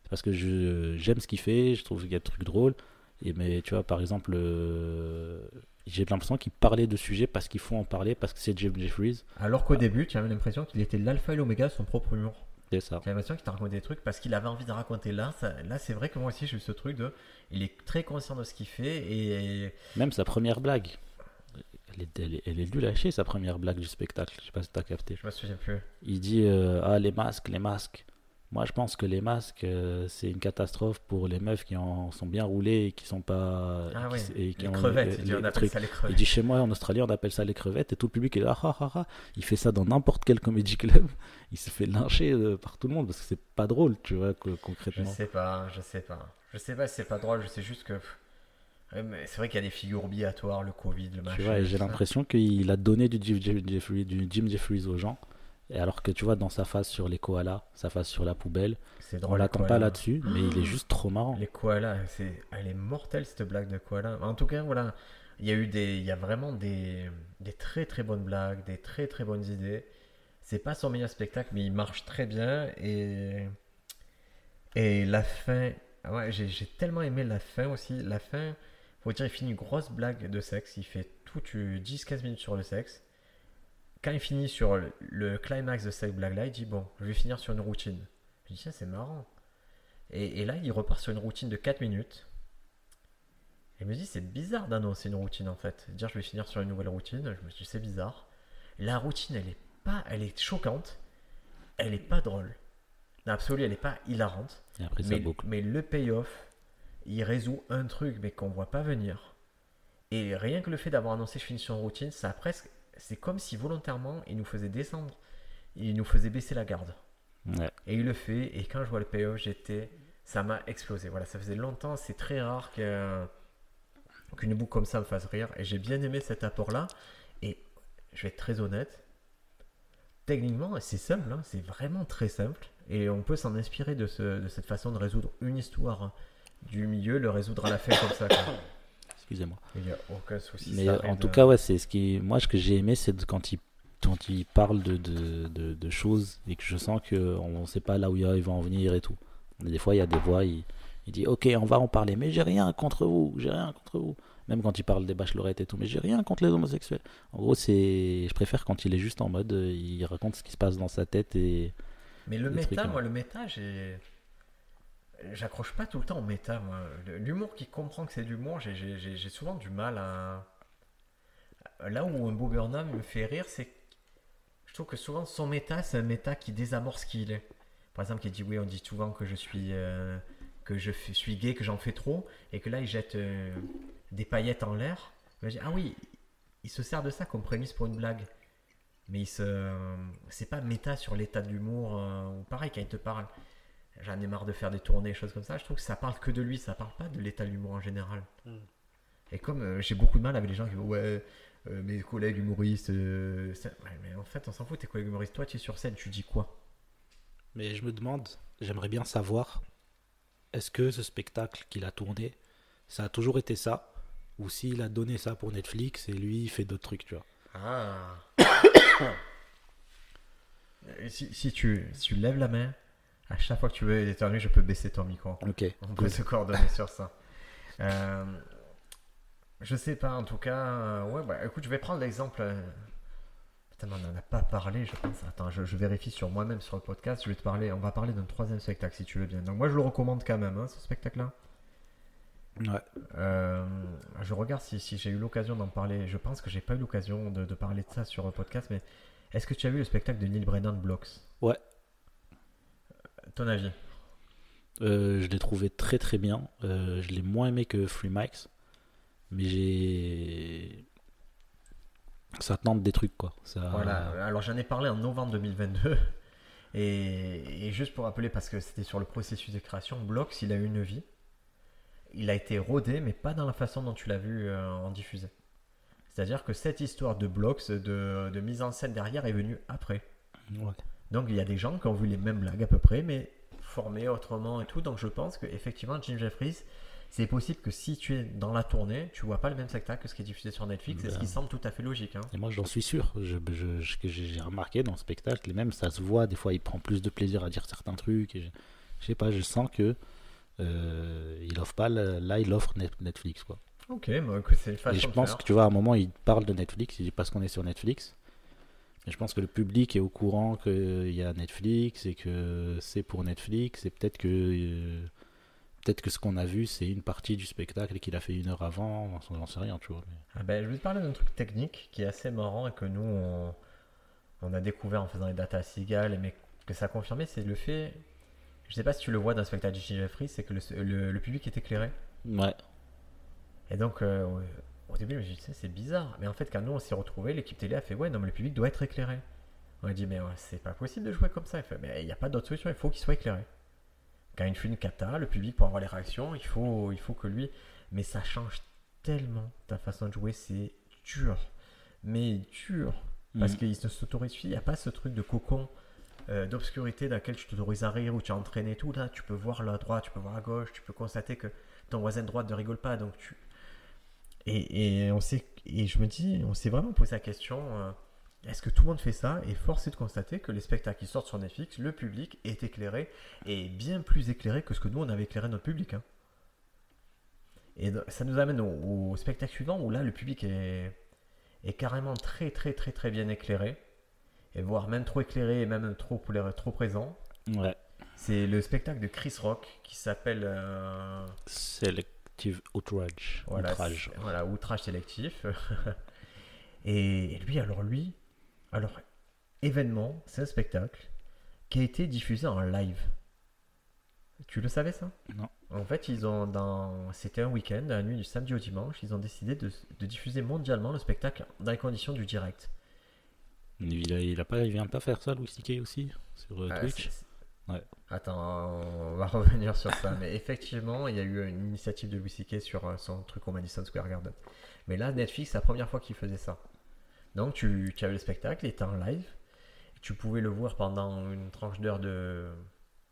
Parce que j'aime ce qu'il fait, je trouve qu'il y a des trucs drôles. Et mais tu vois, par exemple, euh, j'ai l'impression qu'il parlait de sujets parce qu'il faut en parler, parce que c'est Jim Jeffries.
Alors qu'au début, tu avais l'impression qu'il était l'alpha et l'oméga de son propre humour.
C'est ça.
J'ai l'impression qu'il t'a raconté des trucs parce qu'il avait envie de raconter là. ça- là, c'est vrai que moi aussi, j'ai eu ce truc de. Il est très conscient de ce qu'il fait et.
Même sa première blague. Elle est, elle est, elle est nulle à chier, sa première blague du spectacle. Je sais pas si t'as capté.
Je me souviens plus.
Il dit euh, Ah, les masques, les masques. Moi, je pense que les masques, euh, c'est une catastrophe pour les meufs qui en sont bien roulées et qui sont pas.
Ah
qui
oui,
s- et qui
les
ont-
crevettes, il dit,
les
on appelle ça les
Il dit chez moi en Australie on appelle ça les crevettes et tout le public est là ah, ah, ah. il fait ça dans n'importe quel comédie club il se fait lyncher euh, par tout le monde parce que c'est pas drôle tu vois co-
Je
concrètement
sais pas, je sais pas. Je sais pas si c'est pas drôle, je sais juste que. C'est vrai qu'il y a des figures obligatoires, le Covid, le machin.
tu vois j'ai l'impression qu'il a donné du Jim, Jim Jeffries, du Jim Jeffries aux gens et alors que tu vois dans sa face sur les koalas sa face sur la poubelle
C'est
on
drôle. les
l'attend pas là-dessus mais il est juste trop marrant
Les koalas, c'est... elle est mortelle cette blague de koala. En tout cas, voilà, il y a eu des, il y a vraiment des, des très très bonnes blagues, des très très bonnes idées. C'est pas son meilleur spectacle, mais il marche très bien et et la fin, ouais, j'ai, j'ai tellement aimé la fin aussi. La fin, faut dire, il finit une grosse blague de sexe. Il fait tout 10-15 minutes sur le sexe. Quand il finit sur le, le climax de cette blague-là, il dit bon, je vais finir sur une routine. Je dis tiens, c'est marrant. Et, et là, il repart sur une routine de 4 minutes. Et je me dis, c'est bizarre d'annoncer une routine en fait. Dire, je vais finir sur une nouvelle routine, je me suis dit, c'est bizarre. La routine, elle est pas, elle est choquante. Elle est pas drôle. Dans l'absolu, elle est pas hilarante.
et après ça
Mais,
beaucoup
mais le payoff, il résout un truc, mais qu'on voit pas venir. Et rien que le fait d'avoir annoncé je finis sur une routine, ça a presque. C'est comme si volontairement, il nous faisait descendre. Il nous faisait baisser la garde.
ouais.
Et il le fait, et quand je vois le payoff, j'étais. Ça m'a explosé. Voilà, ça faisait longtemps, c'est très rare qu'une boucle comme ça me fasse rire. Et j'ai bien aimé cet apport-là. Et je vais être très honnête. Techniquement, c'est simple, hein, c'est vraiment très simple. Et on peut s'en inspirer de, ce- de cette façon de résoudre une histoire hein, du milieu, le résoudre à la fin comme ça. quoi.
excusez-moi
Il n'y a aucun souci.
Mais en tout
de-
cas, ouais, c'est ce qui, moi, ce que j'ai aimé, c'est quand il, quand il parle de, de, de, de choses et que je sens qu'on ne sait pas là où il va en venir et tout. Des fois, il y a des voix, il, il dit Ok, on va en parler, mais j'ai rien contre vous, j'ai rien contre vous. Même quand il parle des bachelorettes et tout, mais j'ai rien contre les homosexuels. En gros, c'est, je préfère quand il est juste en mode, euh, il raconte ce qui se passe dans sa tête et
Mais le méta,
trucs, hein.
moi, le méta, j'ai. J'accroche pas tout le temps au méta, L'humour qui comprend que c'est de l'humour, j'ai- souvent du mal à. Là où un Burnham me fait rire, c'est. Je trouve que souvent son méta, c'est un méta qui désamorce qui il est. Par exemple, qui dit Oui, on dit souvent que je suis. euh, que je suis gay, que j'en fais trop, et que là, il jette euh, des paillettes en l'air. Ah oui, il se sert de ça comme prémisse pour une blague. Mais il se... c'est pas méta sur l'état de l'humour. euh, ou pareil, quand il te parle, j'en ai marre de faire des tournées, choses comme ça. Je trouve que ça parle que de lui, ça parle pas de l'état de l'humour en général.
Mm.
Et comme euh, j'ai beaucoup de mal avec les gens qui disent Ouais, euh, mes collègues humoristes. euh, ça- ouais, mais en fait, on s'en fout, tes collègues humoristes. Toi, tu es sur scène, tu dis quoi?
Mais je me demande, j'aimerais bien savoir, est-ce que ce spectacle qu'il a tourné, ça a toujours été ça? Ou s'il a donné ça pour Netflix et lui il fait d'autres trucs, tu vois?
Ah. Si tu, si tu lèves la main, à chaque fois que tu veux éternuer, je peux baisser ton micro.
Ok.
On peut se coordonner sur ça. Euh, je sais pas, en tout cas. euh, ouais, bah écoute, je vais prendre l'exemple. euh, Putain, mais on n'en a pas parlé, je pense. Attends, je, je vérifie sur moi-même sur le podcast. Je vais te parler. On va parler d'un troisième spectacle si tu veux bien. Donc, moi, je le recommande quand même, hein, ce spectacle-là.
Ouais.
Euh, je regarde si, si j'ai eu l'occasion d'en parler. Je pense que j'ai pas eu l'occasion de, de parler de ça sur le podcast, mais est-ce que tu as vu le spectacle de Neil Brennan Blocks?
Ouais.
Ton avis
Euh, je l'ai trouvé très très bien. Euh, je l'ai moins aimé que Free Mics, mais j'ai. Ça tente des trucs quoi. Ça...
Voilà, alors j'en ai parlé en novembre 2022. Et, et juste pour rappeler, parce que c'était sur le processus de création, Blocks, il a eu une vie. Il a été rodé, mais pas dans la façon dont tu l'as vu euh, en diffusé. C'est-à-dire que cette histoire de Blocks, de, de mise en scène derrière, est venue après.
Ouais.
Donc il y a des gens qui ont vu les mêmes blagues à peu près, mais formés autrement et tout. Donc je pense que effectivement Jim Jeffries, c'est possible que si tu es dans la tournée, tu vois pas le même spectacle que ce qui est diffusé sur Netflix, et ce
Ben.
qui semble tout à fait logique. hein.
Et moi j'en suis sûr. Je, je- je- que j'ai remarqué dans le spectacle, et même ça se voit, des fois il prend plus de plaisir à dire certains trucs. Et je, sais pas, je sens que euh, il offre pas, là il offre Net- Netflix quoi.
Ok, bah, c'est une façon
Et je pense
faire.
que tu vois, à un moment, il parle de Netflix, il dit parce qu'on est sur Netflix. Et je pense que le public est au courant qu'il y a Netflix et que c'est pour Netflix. Et peut-être que, euh, peut-être que ce qu'on a vu, c'est une partie du spectacle et qu'il a fait une heure avant. J'en sais rien, tu vois. mais-
Ah ben, je vais te parler d'un truc technique qui est assez marrant et que nous, on, on a découvert en faisant les data Seagal, mais que ça a confirmé, c'est le fait, je sais pas si tu le vois dans le spectacle de Jim Jeffries, c'est que le, le- le public est éclairé.
Ouais,
Et donc, euh, au début, je me suis dit, c'est bizarre. Mais en fait, quand nous, on s'est retrouvés, l'équipe télé a fait, ouais, non, mais le public doit être éclairé. On a dit, mais ouais, c'est pas possible de jouer comme ça. Il fait, mais il n'y a pas d'autre solution, il faut qu'il soit éclairé. Quand il fait une cata, le public, pour avoir les réactions, il faut, il faut que lui. Mais ça change tellement ta façon de jouer, c'est dur. Mais dur. Parce
Mhm.
qu'il ne s'autorise, il n'y a pas ce truc de cocon euh, d'obscurité dans lequel tu t'autorises à rire ou tu as entraîné tout. Là, tu peux voir la droite, tu peux voir à gauche, tu peux constater que ton voisin de droite ne rigole pas. Donc tu... et, et on sait, et je me dis, on s'est vraiment posé la question euh, est-ce que tout le monde fait ça? Et force est de constater que les spectacles qui sortent sur Netflix, le public est éclairé et bien plus éclairé que ce que nous on avait éclairé notre public. hein. Et ça nous amène au, au spectacle suivant où là le public est, est carrément très très très très bien éclairé et voire même trop éclairé et même trop, trop présent.
ouais.
C'est le spectacle de Chris Rock qui s'appelle euh,
Selective outrage.
voilà,
outrage.
voilà, outrage sélectif. et lui, alors lui, alors événement, c'est un spectacle qui a été diffusé en live. Tu le savais ça?
Non.
En fait, ils ont dans c'était un week-end, la nuit du samedi au dimanche, ils ont décidé de, de diffuser mondialement le spectacle dans les conditions du direct.
Il, a, il, a pas, il vient pas faire ça, Louis C.K. aussi, sur euh,
Ah,
Twitch?
Attends, on va revenir sur ça. Mais effectivement, il y a eu une initiative de Louis C.K. sur euh, son truc au Madison Square Garden. Mais là, Netflix, c'est la première fois qu'il faisait ça. Donc, tu, tu avais le spectacle, il était en live. Tu pouvais le voir pendant une tranche d'heure de.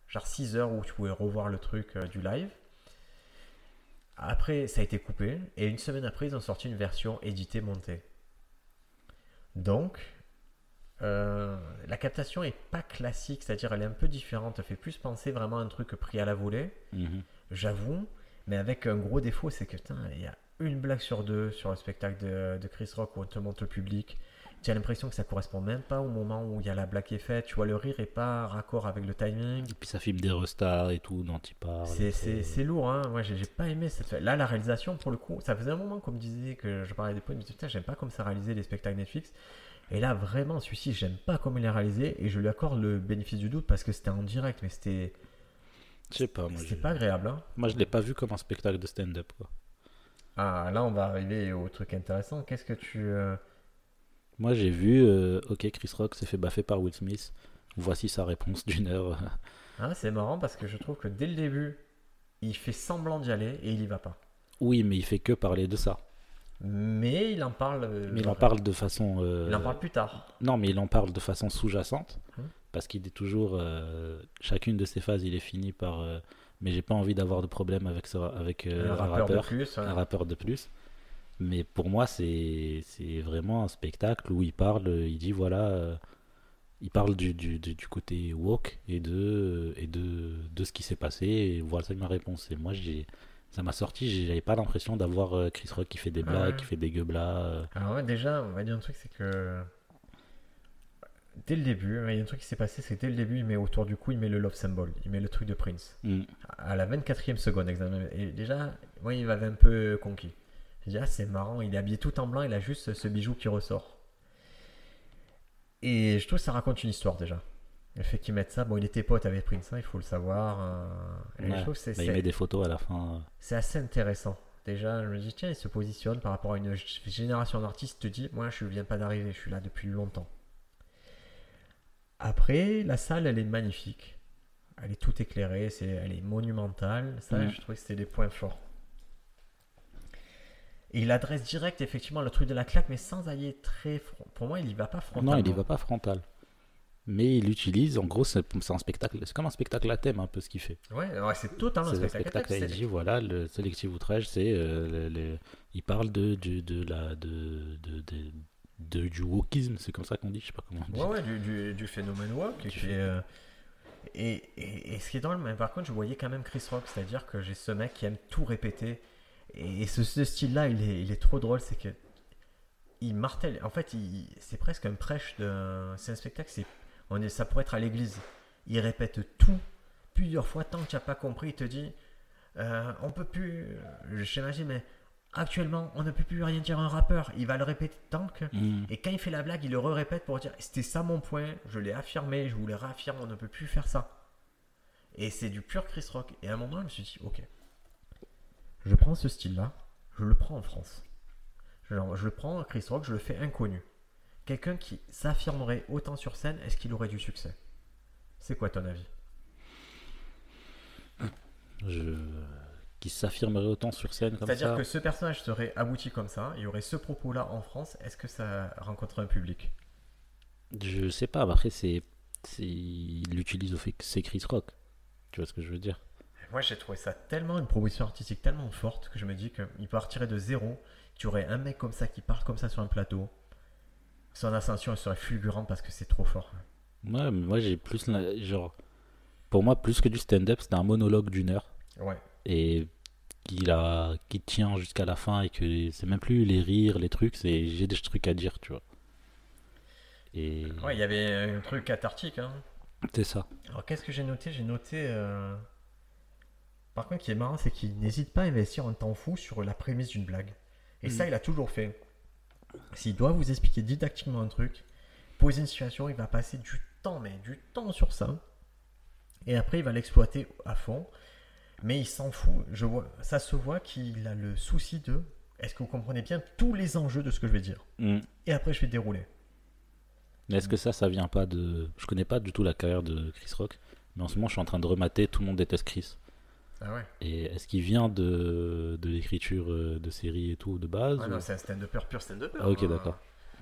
genre 6 heures où tu pouvais revoir le truc euh, du live. Après, ça a été coupé. Et une semaine après, ils ont sorti une version éditée, montée. Donc, euh, la captation est pas classique, c'est-à-dire elle est un peu différente, elle fait plus penser vraiment à un truc pris à la volée,
Mhm.
j'avoue, mais avec un gros défaut, c'est que putain, il y a une blague sur deux sur le spectacle de, de Chris Rock où on te montre le public. Tu as l'impression que ça correspond même pas au moment où il y a la blague qui est faite. Tu vois, le rire est pas raccord avec le timing.
Et puis ça filme des restars et tout dont il parle.
C'est- lourd, hein. Moi, j'ai pas aimé cette. Là, la réalisation, pour le coup, ça faisait un moment qu'on me disait que je parlais des points, disais, putain, j'aime pas comme ça réalisé les spectacles Netflix. Et là, vraiment, celui-ci, j'aime pas comme il est réalisé et je lui accorde le bénéfice du doute parce que c'était en direct, mais c'était
Je sais pas, moi,
c'était pas agréable. Hein.
moi je l'ai pas vu comme un spectacle de stand-up. quoi.
Ah, là, on va arriver au truc intéressant. Qu'est-ce que tu. euh,
Moi j'ai vu, euh, ok, Chris Rock s'est fait baffer par Will Smith. Voici sa réponse d'une heure.
hein, c'est marrant parce que je trouve que dès le début, il fait semblant d'y aller et il y va pas.
oui, mais il fait que parler de ça.
Mais il en parle. euh,
Mais il en parle de façon. euh,
Il en parle plus tard.
Non, mais il en parle de façon sous-jacente.
Hum.
Parce qu'il est toujours. euh, chacune de ses phases, il est fini par. euh, mais j'ai pas envie d'avoir de problème avec, ça, avec euh,
un rappeur,
rappeur.
de plus. ouais.
un rappeur de plus. Mais pour moi, c'est c'est vraiment un spectacle où il parle, il dit voilà, euh, il parle du, du, du, du côté woke et de, et de, de ce qui s'est passé. Et voilà, c'est ma réponse. Et moi, j'ai, ça m'a sorti, j'avais pas l'impression d'avoir euh, Chris Rock qui fait des
Ah
blagues,
ouais.
qui fait des gueublas. euh.
Alors ouais, déjà, on va dire un truc, c'est que dès le début, il y a un truc qui s'est passé, c'est que dès le début, il met autour du cou, il met le love symbol, il met le truc de Prince.
Mm.
À la 24e seconde, exactement. Et déjà, moi, il m'avait un peu conquis. J'ai dit, ah, c'est marrant, il est habillé tout en blanc, il a juste ce bijou qui ressort. Et je trouve que ça raconte une histoire déjà. Le fait qu'ils mettent ça, bon, il était pote avec Prince, hein, il faut le savoir. euh,
Ouais. Bah, il met des photos à la fin. euh.
c'est assez intéressant. Déjà, je me dis, tiens, il se positionne par rapport à une génération d'artistes. te dit, moi, je ne viens pas d'arriver, je suis là depuis longtemps. Après, la salle, elle est magnifique. Elle est tout éclairée, c'est, elle est monumentale. Ça,
Mhm.
je trouve que c'était des points forts. Et il adresse direct, effectivement, le truc de la claque, mais sans aller très. Pour moi, il y va pas frontalement.
Non, il y va pas frontal. Mais il utilise, en gros, c'est un spectacle, c'est comme un spectacle à thème un peu ce qu'il fait.
Ouais, ouais, c'est un
C'est un
spectacle.
spectacle, il
C'est-
dit voilà, le sélectif outrage, c'est. euh, le- le- il parle de, du- de, la, de, de, de- de- du wokisme, c'est comme ça qu'on dit, je sais pas comment on dit.
Ouais, ouais, du, du, du phénomène
Du
est, euh, et, et, et ce qui est drôle, mais par contre, je voyais quand même Chris Rock, c'est-à-dire que j'ai ce mec qui aime tout répéter. Et, ce, ce style-là, il est, il est trop drôle, c'est que il martèle. En fait, c'est presque un prêche de. C'est un spectacle, c'est, on est, ça pourrait être à l'église. Il répète tout plusieurs fois, tant que tu n'as pas compris, il te dit euh, on peut plus. Je schématise, mais actuellement, on ne peut plus rien dire à un rappeur. Il va le répéter tant que.
Mm.
Et quand il fait la blague, il le répète pour dire c'était ça mon point, je l'ai affirmé, je vous le réaffirme, on ne peut plus faire ça. Et c'est du pur Chris Rock. Et à un moment, je me suis dit ok, je prends ce style-là, je le prends en France. Genre, je le prends Chris Rock, je le fais inconnu. Quelqu'un qui s'affirmerait autant sur scène, est-ce qu'il aurait du succès? C'est quoi ton avis?
Je... Qui s'affirmerait autant sur scène comme
C'est-à-dire
ça.
que ce personnage serait abouti comme ça, il y aurait ce propos-là en France, est-ce que ça rencontrerait un public?
Je sais pas, après, c'est. Il l'utilise au fait que c'est Chris Rock. Tu vois ce que je veux dire?
Moi, j'ai trouvé ça tellement une proposition artistique tellement forte que je me dis qu'il partirait de zéro. Tu aurais un mec comme ça qui parle comme ça sur un plateau. Son ascension elle serait fulgurante parce que c'est trop fort.
Ouais, mais moi j'ai plus. la- Genre. Pour moi, plus que du stand-up, c'était un monologue d'une heure.
Ouais.
et a qui tient jusqu'à la fin et que c'est même plus les rires les trucs c'est j'ai des trucs à dire tu vois et
Ouais, il y avait un truc cathartique. Hein.
c'est ça
Alors, qu'est-ce que j'ai noté? J'ai noté. euh, Par contre, ce qui est marrant, c'est qu'il n'hésite pas à investir un temps fou sur la prémisse d'une blague. Et ça,
Mm.
il a toujours fait. S'il doit vous expliquer didactiquement un truc, poser une situation, il va passer du temps, mais du temps sur ça. Et après, il va l'exploiter à fond. Mais il s'en fout. Je vois, ça se voit qu'il a le souci de. Est-ce que vous comprenez bien tous les enjeux de ce que je vais dire
Mm.
Et après, je vais dérouler.
mais est-ce que ça ça vient pas de je connais pas du tout la carrière de Chris Rock mais en ce moment je suis en train de remater tout le monde déteste Chris
Ah ouais
et est-ce qu'il vient de de l'écriture euh, de séries et tout de base
Ah
ou-
non, c'est un stand-upper pur stand-upper.
Ah, ok,
hein.
d'accord.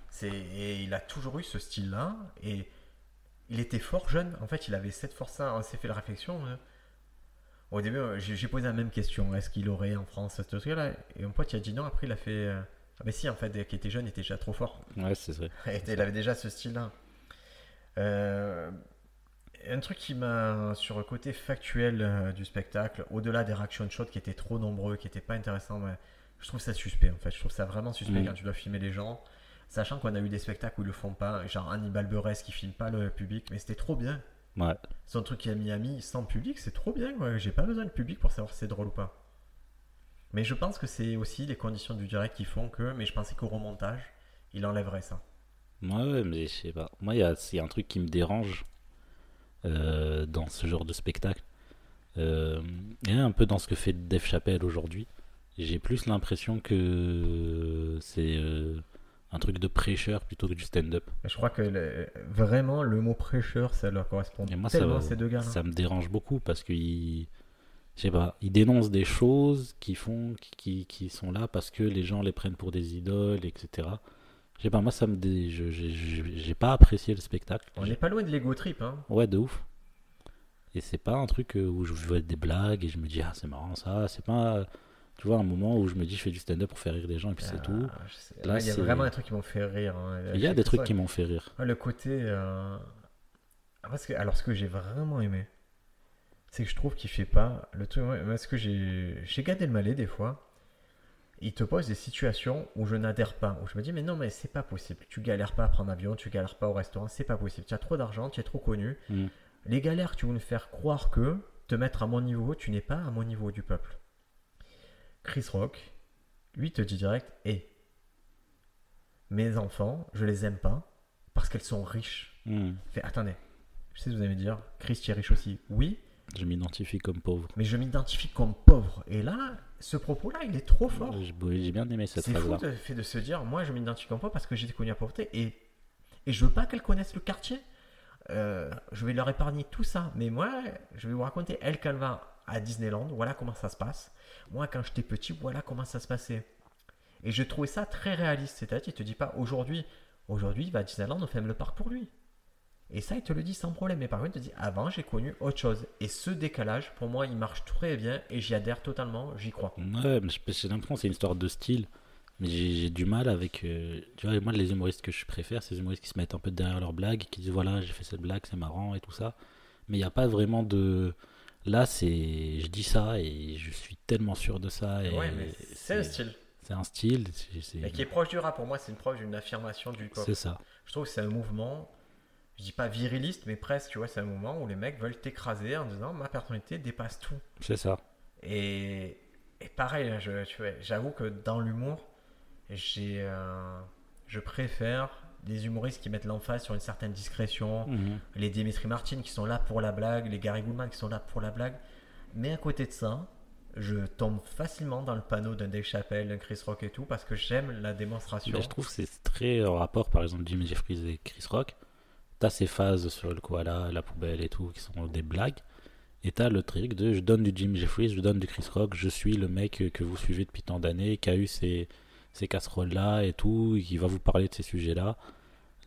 C'est et il a toujours eu ce style-là et il était fort jeune. En fait, il avait cette force-là. On s'est fait la réflexion. hein. Au début, euh, j'ai posé la même question. Est-ce qu'il aurait en France ce truc-là? Et mon pote, il a dit non. Après, il a fait. euh, Ah, mais si, en fait, dès qu'il était jeune, il était déjà trop fort.
ouais c'est vrai
Et il avait déjà ce style-là. Euh, un truc qui m'a, sur le côté factuel euh, du spectacle, au-delà des reaction shots qui étaient trop nombreux, qui n'étaient pas intéressants, mais je trouve ça suspect en fait. Je trouve ça vraiment suspect
Mm.
quand tu dois filmer les gens. Sachant qu'on a eu des spectacles où ils le font pas, genre Hannibal Buress qui filme pas le public, mais c'était trop bien.
ouais
Son truc qui a Miami sans public, c'est trop bien. quoi. J'ai pas besoin de public pour savoir si c'est drôle ou pas. Mais je pense que c'est aussi les conditions du direct qui font que. Mais je pensais qu'au remontage, il enlèverait ça.
Ouais, ouais, mais je sais pas. Moi, il y a, un truc qui me dérange dans ce genre de spectacle. Euh, et un peu dans ce que fait Dave Chappelle aujourd'hui. J'ai plus l'impression que c'est euh, un truc de prêcheur plutôt que du stand-up.
Je crois que le- vraiment le mot prêcheur, ça leur correspond
Et moi, ça,
tellement ces deux gars.
ça me dérange beaucoup parce qu'ils, je sais pas, ils dénoncent des choses qui font, qui, qui sont là parce que les gens les prennent pour des idoles, etc. Je sais pas, moi, ça me, dé... j'ai- pas apprécié le spectacle.
On n'est pas loin de l'ego trip. Hein.
Ouais, de ouf. Et c'est pas un truc euh, où je vois des blagues et je me dis, ah, c'est marrant ça. C'est pas. Tu vois, un moment où je me dis, je fais du stand-up pour faire rire des gens et puis c'est
Ah,
tout. Là,
il y a vraiment des trucs qui m'ont fait rire. hein.
Il y a des trucs qui m'ont fait rire.
Ouais, Le côté. euh, ah, Parce que, alors, ce que j'ai vraiment aimé, c'est que je trouve qu'il fait pas le truc. Parce que j'ai chez Gad Elmaleh, des fois, il te pose des situations où je n'adhère pas. Où je me dis, mais non, mais c'est pas possible. Tu galères pas à prendre l'avion, tu galères pas au restaurant, c'est pas possible. Tu as trop d'argent, tu es trop connu.
Mm.
Les galères, tu veux nous faire croire que te mettre à mon niveau, tu n'es pas à mon niveau du peuple. Chris Rock, lui, te dit direct, hé, mes enfants, je les aime pas parce qu'elles sont riches. Fait, attendez, je sais ce que vous allez me dire, Chris, tu es riche aussi. Oui,
Je m'identifie comme pauvre.
mais je m'identifie comme pauvre. Et là, ce propos-là, il est trop fort.
J'ai bien aimé cette
C'est fou le fait de se dire, moi, je m'identifie pauvre parce que j'ai connu la pauvreté et, et je veux pas qu'elles connaissent le quartier. Euh, je vais leur épargner tout ça. Mais moi, je vais vous raconter, elle, quand elle va à Disneyland, voilà comment ça se passe. Moi, quand j'étais petit, voilà comment ça se passait. Et je trouvais ça très réaliste. C'est-à-dire, il te dit pas aujourd'hui, aujourd'hui, il va à Disneyland, on ferme le parc pour lui. Et ça, il te le dit sans problème. Mais par contre, il te dit, avant, j'ai connu autre chose. Et ce décalage, pour moi, il marche très bien et j'y adhère totalement, j'y crois.
Ouais, mais j'ai l'impression c'est une histoire de style. Mais j'ai du mal avec. euh, tu vois, moi, les humoristes que je préfère, c'est les humoristes qui se mettent un peu derrière leur blague, qui disent voilà, j'ai fait cette blague, c'est marrant et tout ça. Mais il n'y a pas vraiment de. Là, c'est. Je dis ça et je suis tellement sûr de ça. Et
ouais, mais c'est un style.
C'est un style.
Et qui est proche du rap, pour moi, c'est une preuve d'une affirmation du hip-hop.
C'est ça.
Je trouve que c'est un mouvement, je dis pas viriliste, mais presque, tu vois, c'est un mouvement où les mecs veulent t'écraser en disant ma personnalité dépasse tout.
C'est ça.
Et, et pareil, hein, je, tu vois, j'avoue que dans l'humour, j'ai, euh, je préfère des humoristes qui mettent l'emphase sur une certaine discrétion,
Mhm.
les Dimitri Martin qui sont là pour la blague, les Gary Goldman qui sont là pour la blague. Mais à côté de ça, je tombe facilement dans le panneau d'un Dave Chappelle, d'un Chris Rock et tout, parce que j'aime la démonstration.
Je trouve que c'est très en rapport, par exemple, Jimmy Jeffries et Chris Rock. T'as ces phases sur le koala, la poubelle et tout, qui sont des blagues. Et t'as le truc de je donne du Jimmy Jeffries, je donne du Chris Rock, je suis le mec que vous suivez depuis tant d'années, qui a eu ces, ces casseroles-là et tout, et qui va vous parler de ces sujets-là.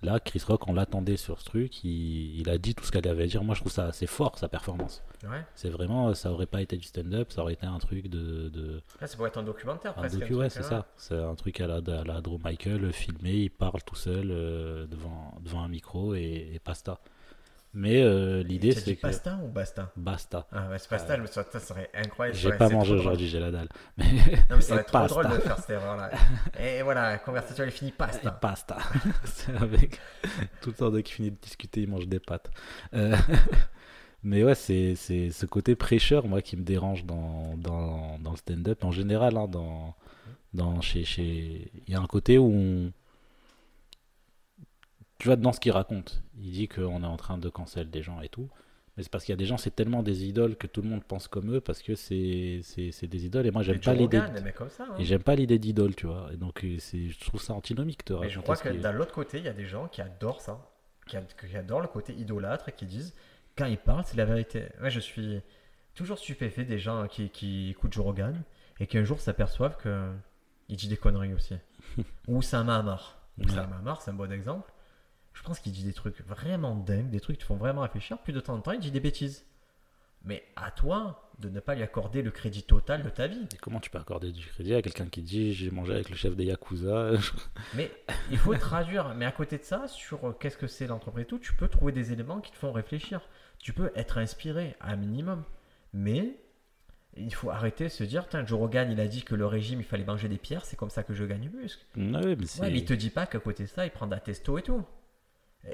Là, Chris Rock, on l'attendait sur ce truc, il, il a dit tout ce qu'elle avait à dire. Moi, je trouve ça assez fort, sa performance.
Ouais.
C'est vraiment, ça aurait pas été du stand-up, ça aurait été un truc de- de,
Là, ça pourrait être un documentaire
un
presque.
docu, ouais,
truc,
c'est
hein.
ça. C'est un truc à la, à la Drew Michael, filmé, il parle tout seul euh, devant, devant un micro et, et pasta. Mais euh, l'idée, c'est que.
pasta ou basta?
Basta.
Ah ouais, c'est pasta, suis dit, ça serait incroyable.
J'ai pas mangé aujourd'hui, j'ai la dalle.
Non, mais ça être trop
pasta.
drôle de faire cette erreur-là. Et voilà, la conversation elle est finie,
Et
pasta.
pasta. c'est avec tout le temps dès qu'il finit de discuter, il mange des pâtes. Euh, Mais ouais, c'est c'est ce côté prêcheur, moi, qui me dérange dans, dans, dans le stand-up. En général, hein, dans, dans, chez, chez... il y a un côté où on... Tu vois, dans ce qu'il raconte, il dit qu'on est en train de cancel des gens et tout. Mais c'est parce qu'il y a des gens, c'est tellement des idoles que tout le monde pense comme eux parce que c'est c'est- c'est des idoles. Et moi, j'aime
Mais
pas l'idée.
Hein.
Et j'aime pas l'idée d'idole, tu vois. Et donc, euh, c'est- je trouve ça antinomique de
Mais je crois que
qui
d'un l'autre côté, il y a des gens qui adorent ça, qui, ad- qui adorent le côté idolâtre et qui disent, quand ils parlent, c'est la vérité. Ouais, je suis toujours stupéfait des gens qui, qui écoutent Joe Rogan et qui un jour s'aperçoivent que il dit des conneries aussi. Ou Sam Hamar. Ou
Ouais.
Sam Hamar, c'est un bon exemple. Je pense qu'il dit des trucs vraiment dingues, des trucs qui te font vraiment réfléchir. Puis de temps en temps, il dit des bêtises. Mais à toi de ne pas lui accorder le crédit total de ta vie.
Et comment tu peux accorder du crédit à quelqu'un qui dit j'ai mangé avec le chef des Yakuza
Mais il faut traduire. Mais à côté de ça, sur euh, qu'est-ce que c'est l'entreprise et tout, tu peux trouver des éléments qui te font réfléchir. Tu peux être inspiré à un minimum. Mais il faut arrêter de se dire, Tiens, Joe Rogan, il a dit que le régime, il fallait manger des pierres, c'est comme ça que je gagne le muscle.
Ouais, mais.
Ouais, mais il te dit pas qu'à côté de ça, il prend de la testo et tout.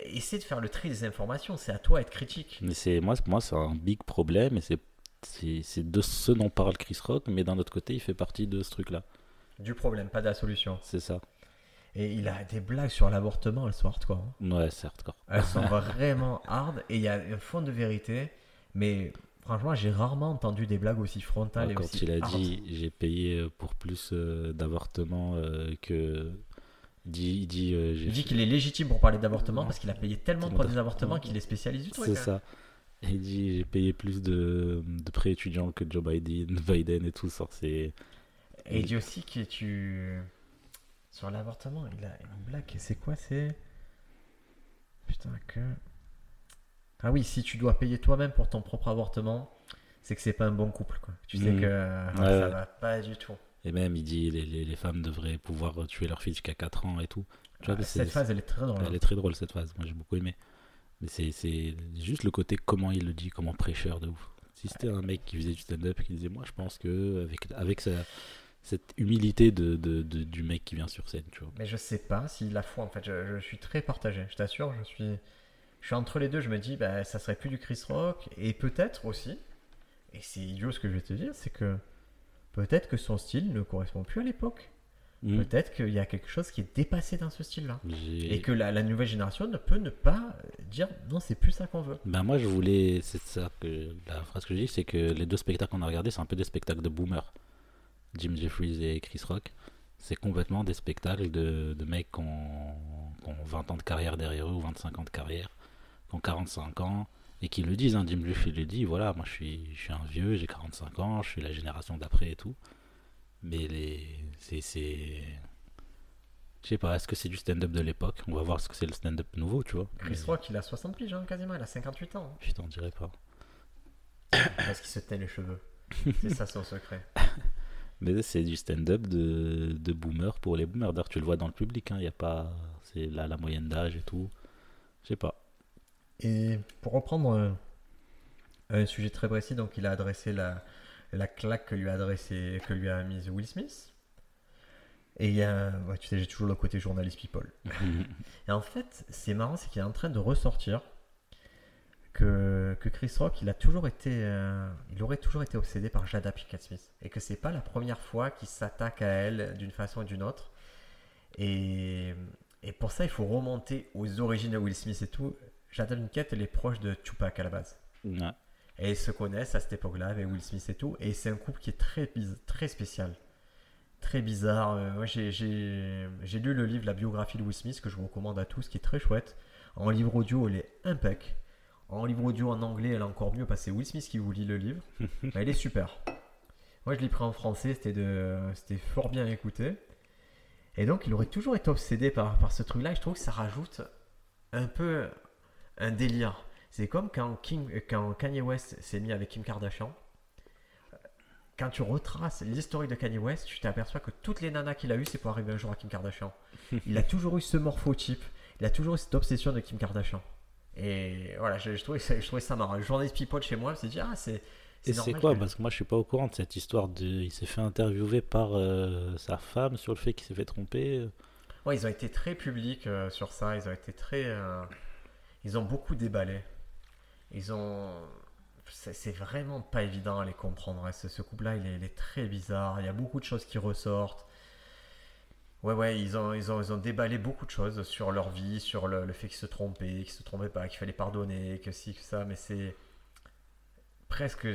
Essaie de faire le tri des informations, c'est à toi d'être critique.
Mais c'est moi, moi, c'est un big problème et c'est c'est de ce dont parle Chris Rock, mais d'un autre côté, il fait partie de ce truc-là.
Du problème, pas de la solution.
C'est ça.
Et il a des blagues sur l'avortement, elles sont hardcore. hein.
Ouais, c'est hardcore.
Elles sont vraiment hard et il y a un fond de vérité. Mais franchement, j'ai rarement entendu des blagues aussi frontales et
Quand
aussi
il a
hard.
dit j'ai payé euh, pour plus euh, d'avortements euh, que. Il dit, il dit, euh,
Il dit qu'il est légitime pour parler d'avortement parce qu'il a payé tellement pour des avortements qu'il est spécialiste du truc.
C'est
hein.
ça. Il dit j'ai payé plus de, de prêts étudiants que Joe Biden, Biden et tout. C'est
Et il dit aussi que tu. Sur l'avortement, il a une blague. et C'est quoi C'est? Putain, que. Ah oui, si tu dois payer toi-même pour ton propre avortement, c'est que c'est pas un bon couple. Quoi. Tu sais
Mhm.
que
Ouais,
ça
ouais.
va pas du tout.
Et même, il dit les, les, les femmes devraient pouvoir tuer leur fille jusqu'à 4 ans et tout. Tu vois,
Ah, cette phase, elle est très drôle.
Elle est très drôle cette phase, moi j'ai beaucoup aimé. Mais c'est- juste le côté comment il le dit, comment prêcheur de ouf. Si c'était un mec qui faisait du stand-up qui disait moi je pense que avec, avec sa- cette humilité de, de- de- du mec qui vient sur scène, tu vois.
Mais je sais pas si la foi, en fait, je, je suis très partagé. Je t'assure, je suis, je suis entre les deux. Je me dis, bah, ça serait plus du Chris Rock. Et peut-être aussi, et c'est idiot ce que je vais te dire, c'est que peut-être que son style ne correspond plus à l'époque.
Mm.
Peut-être qu'il y a quelque chose qui est dépassé dans ce style-là. Et que la, la nouvelle génération ne peut ne pas dire, non, c'est plus ça qu'on veut.
Ben moi je voulais, c'est ça que la phrase que je dis, c'est que les deux spectacles qu'on a regardés, c'est un peu des spectacles de boomers. Jim Jeffries et Chris Rock, c'est complètement des spectacles de, de mecs qui ont, qui ont 20 ans de carrière derrière eux ou 25 ans de carrière, qui ont 45 ans et qui le disent. Hein, Jim Jeffries le dit, voilà, moi je suis, je suis un vieux, j'ai 45 ans, je suis la génération d'après et tout. Mais les, c'est, je sais pas, est-ce que c'est du stand-up de l'époque? On va voir ce que c'est le stand-up nouveau, tu vois.
Chris
Mais-
Rock, il a 60 piges, hein, quasiment. Il a 58 ans. hein.
Putain, on dirait pas.
Parce qu'il se teint les cheveux. C'est ça son secret.
Mais c'est du stand-up de, de boomer pour les boomers. D'ailleurs, tu le vois dans le public, il y a pas. C'est là la moyenne d'âge et tout. Je sais pas.
Et pour reprendre euh, un sujet très précis, donc il a adressé la, la claque que lui a adressé, que lui a mise Will Smith. Et il y a, ouais, tu sais, j'ai toujours le côté journaliste people. Et en fait, c'est marrant, c'est qu'il est en train de ressortir que, que Chris Rock, il a toujours été, euh, il aurait toujours été obsédé par Jada Pinkett Smith, et que c'est pas la première fois qu'il s'attaque à elle d'une façon ou d'une autre. Et, et pour ça, il faut remonter aux origines de Will Smith et tout. Jada Pinkett, elle est proche de Tupac à la base.
Ouais.
Et ils se connaissent à cette époque-là avec Will Smith et tout. Et c'est un couple qui est très, très spécial. Très bizarre. Euh, moi, j'ai- lu le livre, la biographie de Will Smith, que je vous recommande à tous, qui est très chouette. En livre audio, elle est impec. En livre audio en anglais, elle est encore mieux parce que c'est Will Smith qui vous lit le livre. Elle est super. Moi, je l'ai pris en français, c'était de- fort bien écouté. Et donc, il aurait toujours été obsédé par, par ce truc-là. Et je trouve que ça rajoute un peu un délire. C'est comme quand, Kim- quand Kanye West s'est mis avec Kim Kardashian. Quand tu retraces l'historique de Kanye West, tu t'aperçois que toutes les nanas qu'il a eues, c'est pour arriver un jour à Kim Kardashian. Il a toujours eu ce morphotype. Il a toujours eu cette obsession de Kim Kardashian. Et voilà, je, je trouvais, ça, je trouvais ça marrant. Journaliste People chez moi s'est dit Ah, c'est.
Et c'est quoi
que-
Parce que moi, je suis pas au courant de cette histoire. De... Il s'est fait interviewer par euh, sa femme sur le fait qu'il s'est fait tromper.
Ouais, ils ont été très publics euh, sur ça. Ils ont été très. euh, Ils ont beaucoup déballé. Ils ont. C'est vraiment pas évident à les comprendre. hein. Ce, ce couple-là, il est, très bizarre. Il y a beaucoup de choses qui ressortent. Ouais, ouais, ils ont, ils ont, ils ont déballé beaucoup de choses sur leur vie, sur le, fait qu'ils se trompaient, qu'ils se trompaient pas, qu'il fallait pardonner, que si, que ça. Mais c'est. Presque.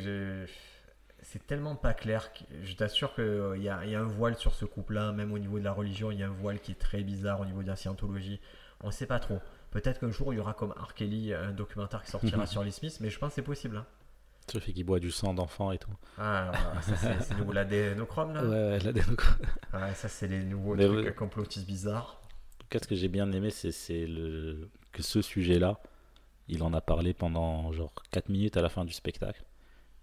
C'est tellement pas clair. Je t'assure qu'il y a, il y a un voile sur ce couple-là, même au niveau de la religion, il y a un voile qui est très bizarre au niveau de la scientologie. On sait pas trop. Peut-être qu'un jour il y aura comme R. Kelly un documentaire qui sortira sur les Smiths, mais je pense que c'est possible. hein.
Le fait qu'il boit du sang d'enfant et tout.
Ah, ça c'est nouveau l'adénochrome là.
Ouais, ouais,
Ouais, ça c'est les nouveaux
Mais
trucs
ouais.
complotistes bizarres.
Qu'est-ce que j'ai bien aimé, c'est c'est le... que ce sujet-là, il en a parlé pendant genre 4 minutes à la fin du spectacle.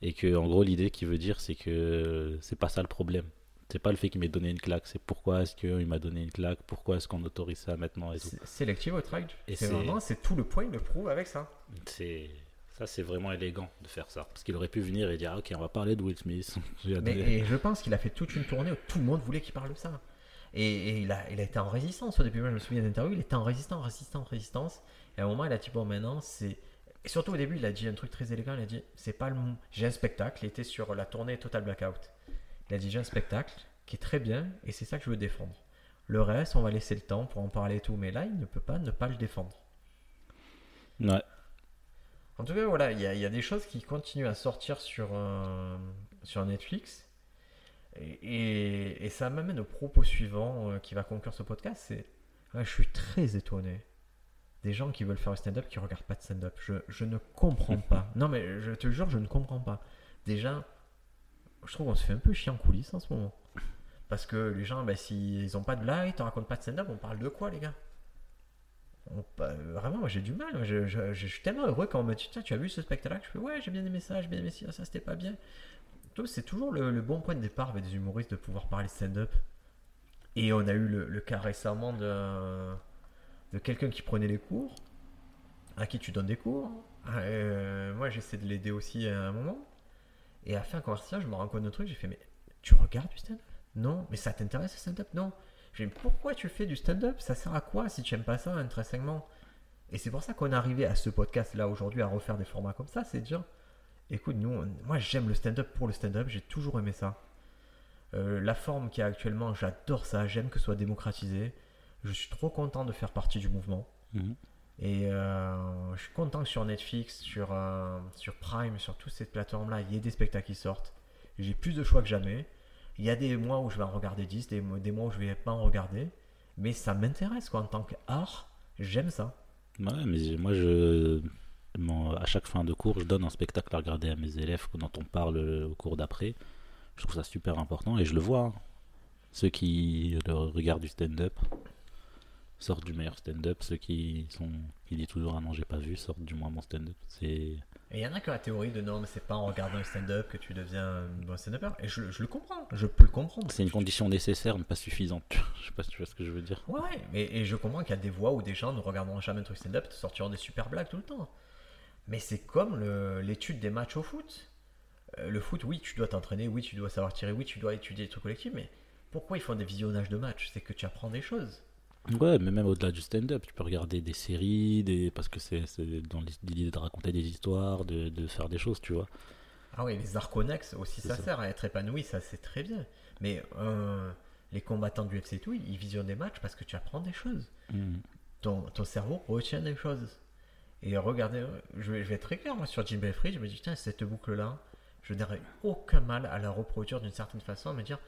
Et que, en gros, l'idée qu'il veut dire, c'est que c'est pas ça le problème. C'est pas le fait qu'il m'ait donné une claque, c'est pourquoi est-ce qu'il m'a donné une claque, pourquoi est-ce qu'on autorise ça maintenant et tout.
C'est- Selective outrage.
Et
C'est vraiment, c'est tout le point, il le prouve avec ça.
C'est ça, c'est vraiment élégant de faire ça, parce qu'il aurait pu venir et dire ok, on va parler de Will Smith.
Mais, et je pense qu'il a fait toute une tournée où tout le monde voulait qu'il parle de ça. Et, et il, a, il a été en résistance au début. Moi, je me souviens d'interview, il était en résistance, résistance, résistance. Et à un moment, il a dit Bon, maintenant, c'est. Et surtout au début, il a dit un truc très élégant. Il a dit C'est pas le. J'ai un spectacle. Il était sur la tournée Total Blackout. Il a J'ai un spectacle qui est très bien et c'est ça que je veux défendre. Le reste, on va laisser le temps pour en parler et tout. Mais là, il ne peut pas ne pas le défendre.
Ouais.
En tout cas, voilà, il y, a- il y a des choses qui continuent à sortir sur, euh, sur Netflix. Et, et- et ça m'amène au propos suivant euh, qui va conclure ce podcast. C'est, ouais, je suis très étonné des gens qui veulent faire un stand-up qui regardent pas de stand-up. Je, je ne comprends pas. Non, mais je te jure, je ne comprends pas. Déjà, je trouve qu'on se fait un peu chier en coulisses en ce moment. Parce que les gens, ben, s'ils n'ont pas de blague, ils te racontent pas de stand-up, on parle de quoi, les gars? On- bah, vraiment, moi j'ai du mal. Je, suis tellement heureux quand on me dit Tiens, tu as vu ce spectacle Je fais Ouais, j'ai bien aimé ça, j'ai bien aimé ça, ça c'était pas bien. c'est toujours le, bon point de départ avec des humoristes de pouvoir parler stand-up. Et on a eu le, cas récemment de, de quelqu'un qui prenait les cours, à qui tu donnes des cours. Euh, moi, j'essaie de l'aider aussi à un moment. Et à la fin de conversation, je me rends compte d'un truc. J'ai fait, mais tu regardes du stand-up? Non. Mais ça t'intéresse le stand-up? Non. J'ai dit, pourquoi tu fais du stand-up? Ça sert à quoi si tu n'aimes pas ça intrinsèquement? Et c'est pour ça qu'on est arrivé à ce podcast-là aujourd'hui à refaire des formats comme ça. C'est dire, écoute, nous, moi j'aime le stand-up pour le stand-up. J'ai toujours aimé ça. Euh, la forme qu'il y a actuellement, j'adore ça. J'aime que ce soit démocratisé. Je suis trop content de faire partie du mouvement.
Mhm.
Et euh, je suis content que sur Netflix, sur, euh, sur Prime, sur toutes ces plateformes-là, il y ait des spectacles qui sortent. J'ai plus de choix que jamais. Il y a des mois où je vais en regarder 10, des, mois- où je vais pas en regarder. Mais ça m'intéresse quoi en tant qu'art. J'aime ça.
Ouais, mais moi, je, à chaque fin de cours, je donne un spectacle à regarder à mes élèves dont on parle au cours d'après. Je trouve ça super important et je le vois. hein. Ceux qui regardent du stand-up sortent du meilleur stand-up. Ceux qui sont qui disent toujours ah non j'ai pas vu sortent du moins bon stand-up. C'est
Et il y en a qui ont la théorie de non, mais c'est pas en regardant le stand-up que tu deviens un bon stand-upper. Et je, je le comprends. Je peux le comprendre.
c'est une condition nécessaire mais pas suffisante. Je sais pas si tu vois ce que je veux dire.
Ouais, ouais, mais, et je comprends qu'il y a des voix où des gens ne regarderont jamais un truc stand-up et te sortiront des super blagues tout le temps. Mais c'est comme l'étude des matchs au foot. Euh, le foot, oui, tu dois t'entraîner, oui, tu dois savoir tirer, oui, tu dois étudier les trucs collectifs, mais pourquoi ils font des visionnages de matchs? C'est que tu apprends des choses.
Ouais, mais même au-delà du stand-up, tu peux regarder des séries, des... parce que c'est dans l'idée de raconter des histoires, de, de faire des choses, tu vois.
Ah oui, les arts connexes aussi, ça,
ça.
sert à être épanoui, ça c'est très bien. Mais euh, les combattants du et tout, ils visionnent des matchs parce que tu apprends des choses.
Mhm.
ton, ton cerveau retient des choses. Et regardez, je vais, je vais être très clair, moi sur Jim Belfry, je me dis, putain, cette boucle-là, je n'aurais aucun mal à la reproduire d'une certaine façon, à me dire,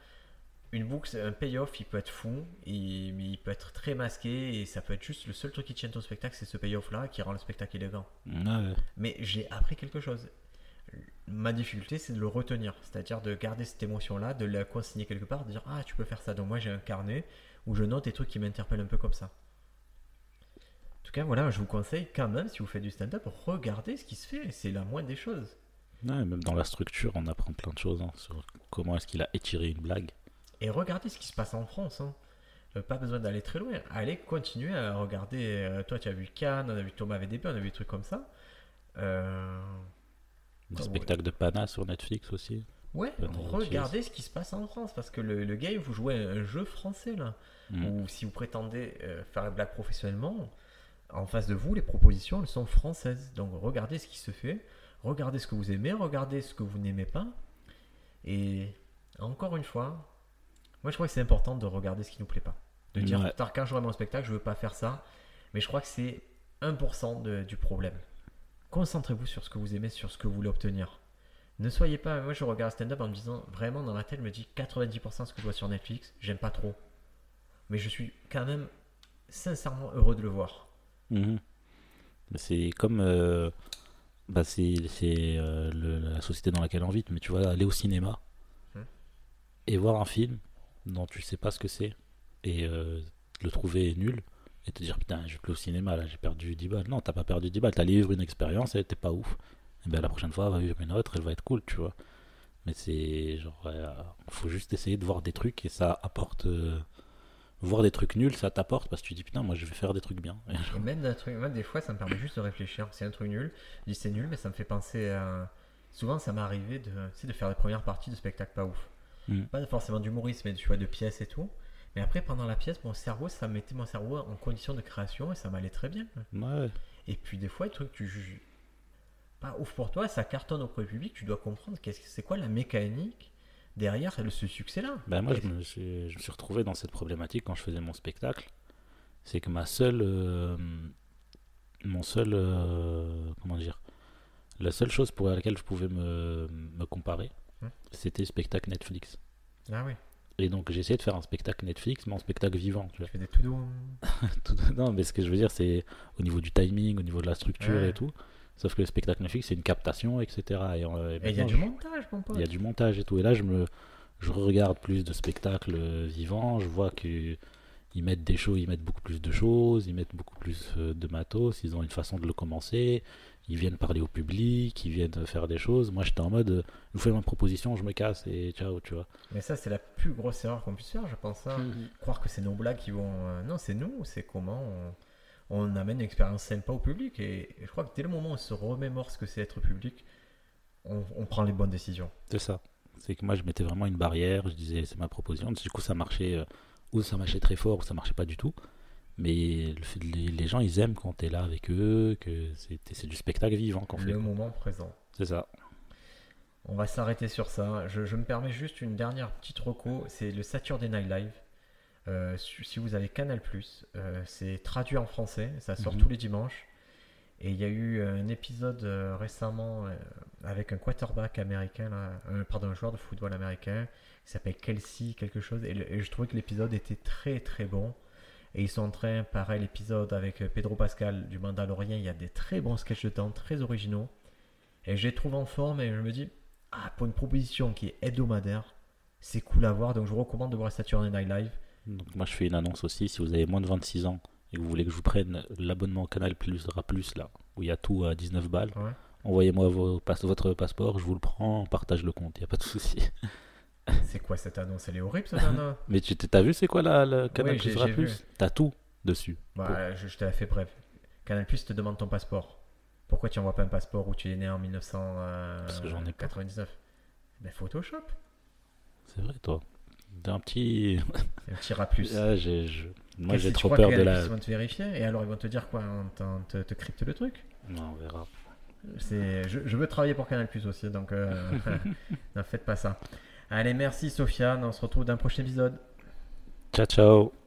une boucle, un payoff, il peut être fou, et, mais il peut être très masqué, et ça peut être juste le seul truc qui tient ton spectacle, c'est ce payoff-là qui rend le spectacle élégant.
Ouais,
Mais j'ai appris quelque chose. Ma difficulté, c'est de le retenir, c'est-à-dire de garder cette émotion-là, de la consigner quelque part, de dire, ah, tu peux faire ça. Donc moi, j'ai un carnet où je note des trucs qui m'interpellent un peu comme ça. En tout cas, voilà, je vous conseille quand même, si vous faites du stand-up, regardez ce qui se fait. C'est la moindre des choses.
Ouais, même dans la structure, on apprend plein de choses hein, sur comment est-ce qu'il a étiré une blague.
Et regardez ce qui se passe en France. hein. Euh, Pas besoin d'aller très loin. Allez continuer à regarder. euh, toi, tu as vu Cannes, on a vu Thomas VDP, on a vu des trucs comme ça. Euh,
Des
Ah,
spectacles de Pana sur Netflix aussi.
Ouais, regardez ce qui se passe en France. Parce que le, le game, vous jouez un jeu français là.
Mhm.
Ou si vous prétendez euh, faire la blague professionnellement, en face de vous, les propositions, elles sont françaises. Donc regardez ce qui se fait, regardez ce que vous aimez, regardez ce que vous n'aimez pas. Et encore une fois, moi je crois que c'est important de regarder ce qui nous plaît pas. De dire,
Ouais.
Quand j'aurai mon spectacle, je veux pas faire ça. Mais je crois que c'est 1% de- du problème. Concentrez-vous sur ce que vous aimez, sur ce que vous voulez obtenir. Ne soyez pas. Moi, je regarde stand-up en me disant vraiment dans ma tête, je me dis 90% de ce que je vois sur Netflix, j'aime pas trop. Mais je suis quand même sincèrement heureux de le voir.
Mhm. C'est comme. euh, bah, c'est c'est, euh, la société dans laquelle on vit, mais tu vois, aller au cinéma
Mhm.
et voir un film dont tu sais pas ce que c'est et euh, le trouver nul et te dire putain, je vais plus au cinéma là, j'ai perdu 10 balles. Non, t'as pas perdu 10 balles, t'as allé vivre une expérience et t'es pas ouf. Et ben la prochaine fois, va vivre une autre, elle va être cool, tu vois. Mais c'est genre, euh, faut juste essayer de voir des trucs et ça apporte. euh, voir des trucs nuls, ça t'apporte parce que tu dis putain, moi je vais faire des trucs bien.
Et même, d'un truc, même des fois, ça me permet juste de réfléchir. C'est un truc nul. Je dis c'est nul, mais ça me fait penser à. Souvent, ça m'est arrivé de, de faire les premières parties de spectacles pas ouf.
Mhm.
Pas forcément d'humorisme, mais tu vois, de pièces et tout. Mais après, pendant la pièce, mon cerveau, ça mettait mon cerveau en condition de création et ça m'allait très bien.
Ouais.
Et puis des fois, les trucs que tu juges pas ouf pour toi, ça cartonne auprès du public, tu dois comprendre qu'est-ce que c'est quoi la mécanique derrière ce succès-là.
Ben moi, je me, suis, je me suis retrouvé dans cette problématique quand je faisais mon spectacle. C'est que ma seule. euh, mon seul. euh, comment dire La seule chose pour laquelle je pouvais me, me comparer, C'était le spectacle Netflix.
Ah oui,
Et donc, j'ai essayé de faire un spectacle Netflix, mais en spectacle vivant. Tu vois.
tu fais des tout
non, mais ce que je veux dire, c'est au niveau du timing, au niveau de la structure
Ouais.
et tout. Sauf que le spectacle Netflix, c'est une captation, etc. Et, euh, et
Et il y a du
je-
montage, mon pote.
il y a du montage et tout. Et là, je me je regarde plus de spectacles euh, vivants. Je vois que ils mettent des choses, ils mettent beaucoup plus de choses, ils mettent beaucoup plus euh, de matos, ils ont une façon de le commencer, ils viennent parler au public, ils viennent faire des choses. Moi, j'étais en mode, euh, vous faites ma proposition, je me casse et ciao, tu vois.
Mais ça, c'est la plus grosse erreur qu'on puisse faire, je pense. hein. Croire que c'est nos blagues qui vont. euh, Non, c'est nous, c'est comment on, on amène une expérience sympa au public. Et, et je crois que dès le moment où on se remémore ce que c'est être public, on, on prend les bonnes décisions.
C'est ça. C'est que moi, je mettais vraiment une barrière, je disais, c'est ma proposition. Du coup, ça marchait, euh, ou ça marchait très fort, ou ça marchait pas du tout. Mais le les, gens, ils aiment quand tu es là avec eux, que c'est du spectacle vivant qu'on fait.
Le moment présent.
C'est ça.
On va s'arrêter sur ça. Je, je me permets juste une dernière petite reco. C'est le Saturday Night Live. Euh, si vous avez Canal+, euh, c'est traduit en français. Ça sort
Mhm.
tous les dimanches. Et il y a eu un épisode euh, récemment euh, avec un quarterback américain, là, euh, pardon, un joueur de football américain qui s'appelle Kelsey quelque chose. Et, le- et je trouvais que l'épisode était très très bon. Et ils sont en train, pareil, l'épisode avec euh, Pedro Pascal du Mandalorian. Il y a des très bons sketchs dedans, très originaux. Et je les trouve en forme et je me dis, ah, pour une proposition qui est hebdomadaire, c'est cool à voir. Donc je vous recommande de voir Saturday Night Live.
Donc moi je fais une annonce aussi, si vous avez moins de 26 ans et que vous voulez que je vous prenne l'abonnement Canal Plus Plus là, où il y a tout à 19 balles,
Ouais.
envoyez-moi votre passeport, je vous le prends, on partage le compte, il n'y a pas de souci.
C'est quoi cette annonce? Elle est horrible cette annonce
Mais tu t'as vu c'est quoi la, le Canal
Oui,
Plus? T'as tout dessus.
bah, je, je te la fais bref. Canal Plus te demande ton passeport. Pourquoi tu envoies pas un passeport où tu es né en
Parce que j'en ai pas.
1999 Ben Photoshop.
C'est vrai toi. T'es un petit...
Un petit rat plus.
Ah, j'ai- je- Moi j'ai trop peur de la...
Ils vont te vérifier? Et alors ils vont te dire quoi? On te, te crypte le truc?
Non, on verra.
C'est, je, je veux travailler pour Canal Plus aussi, donc euh, ne faites pas ça. Allez, merci Sofiane, on se retrouve dans un prochain épisode.
Ciao ciao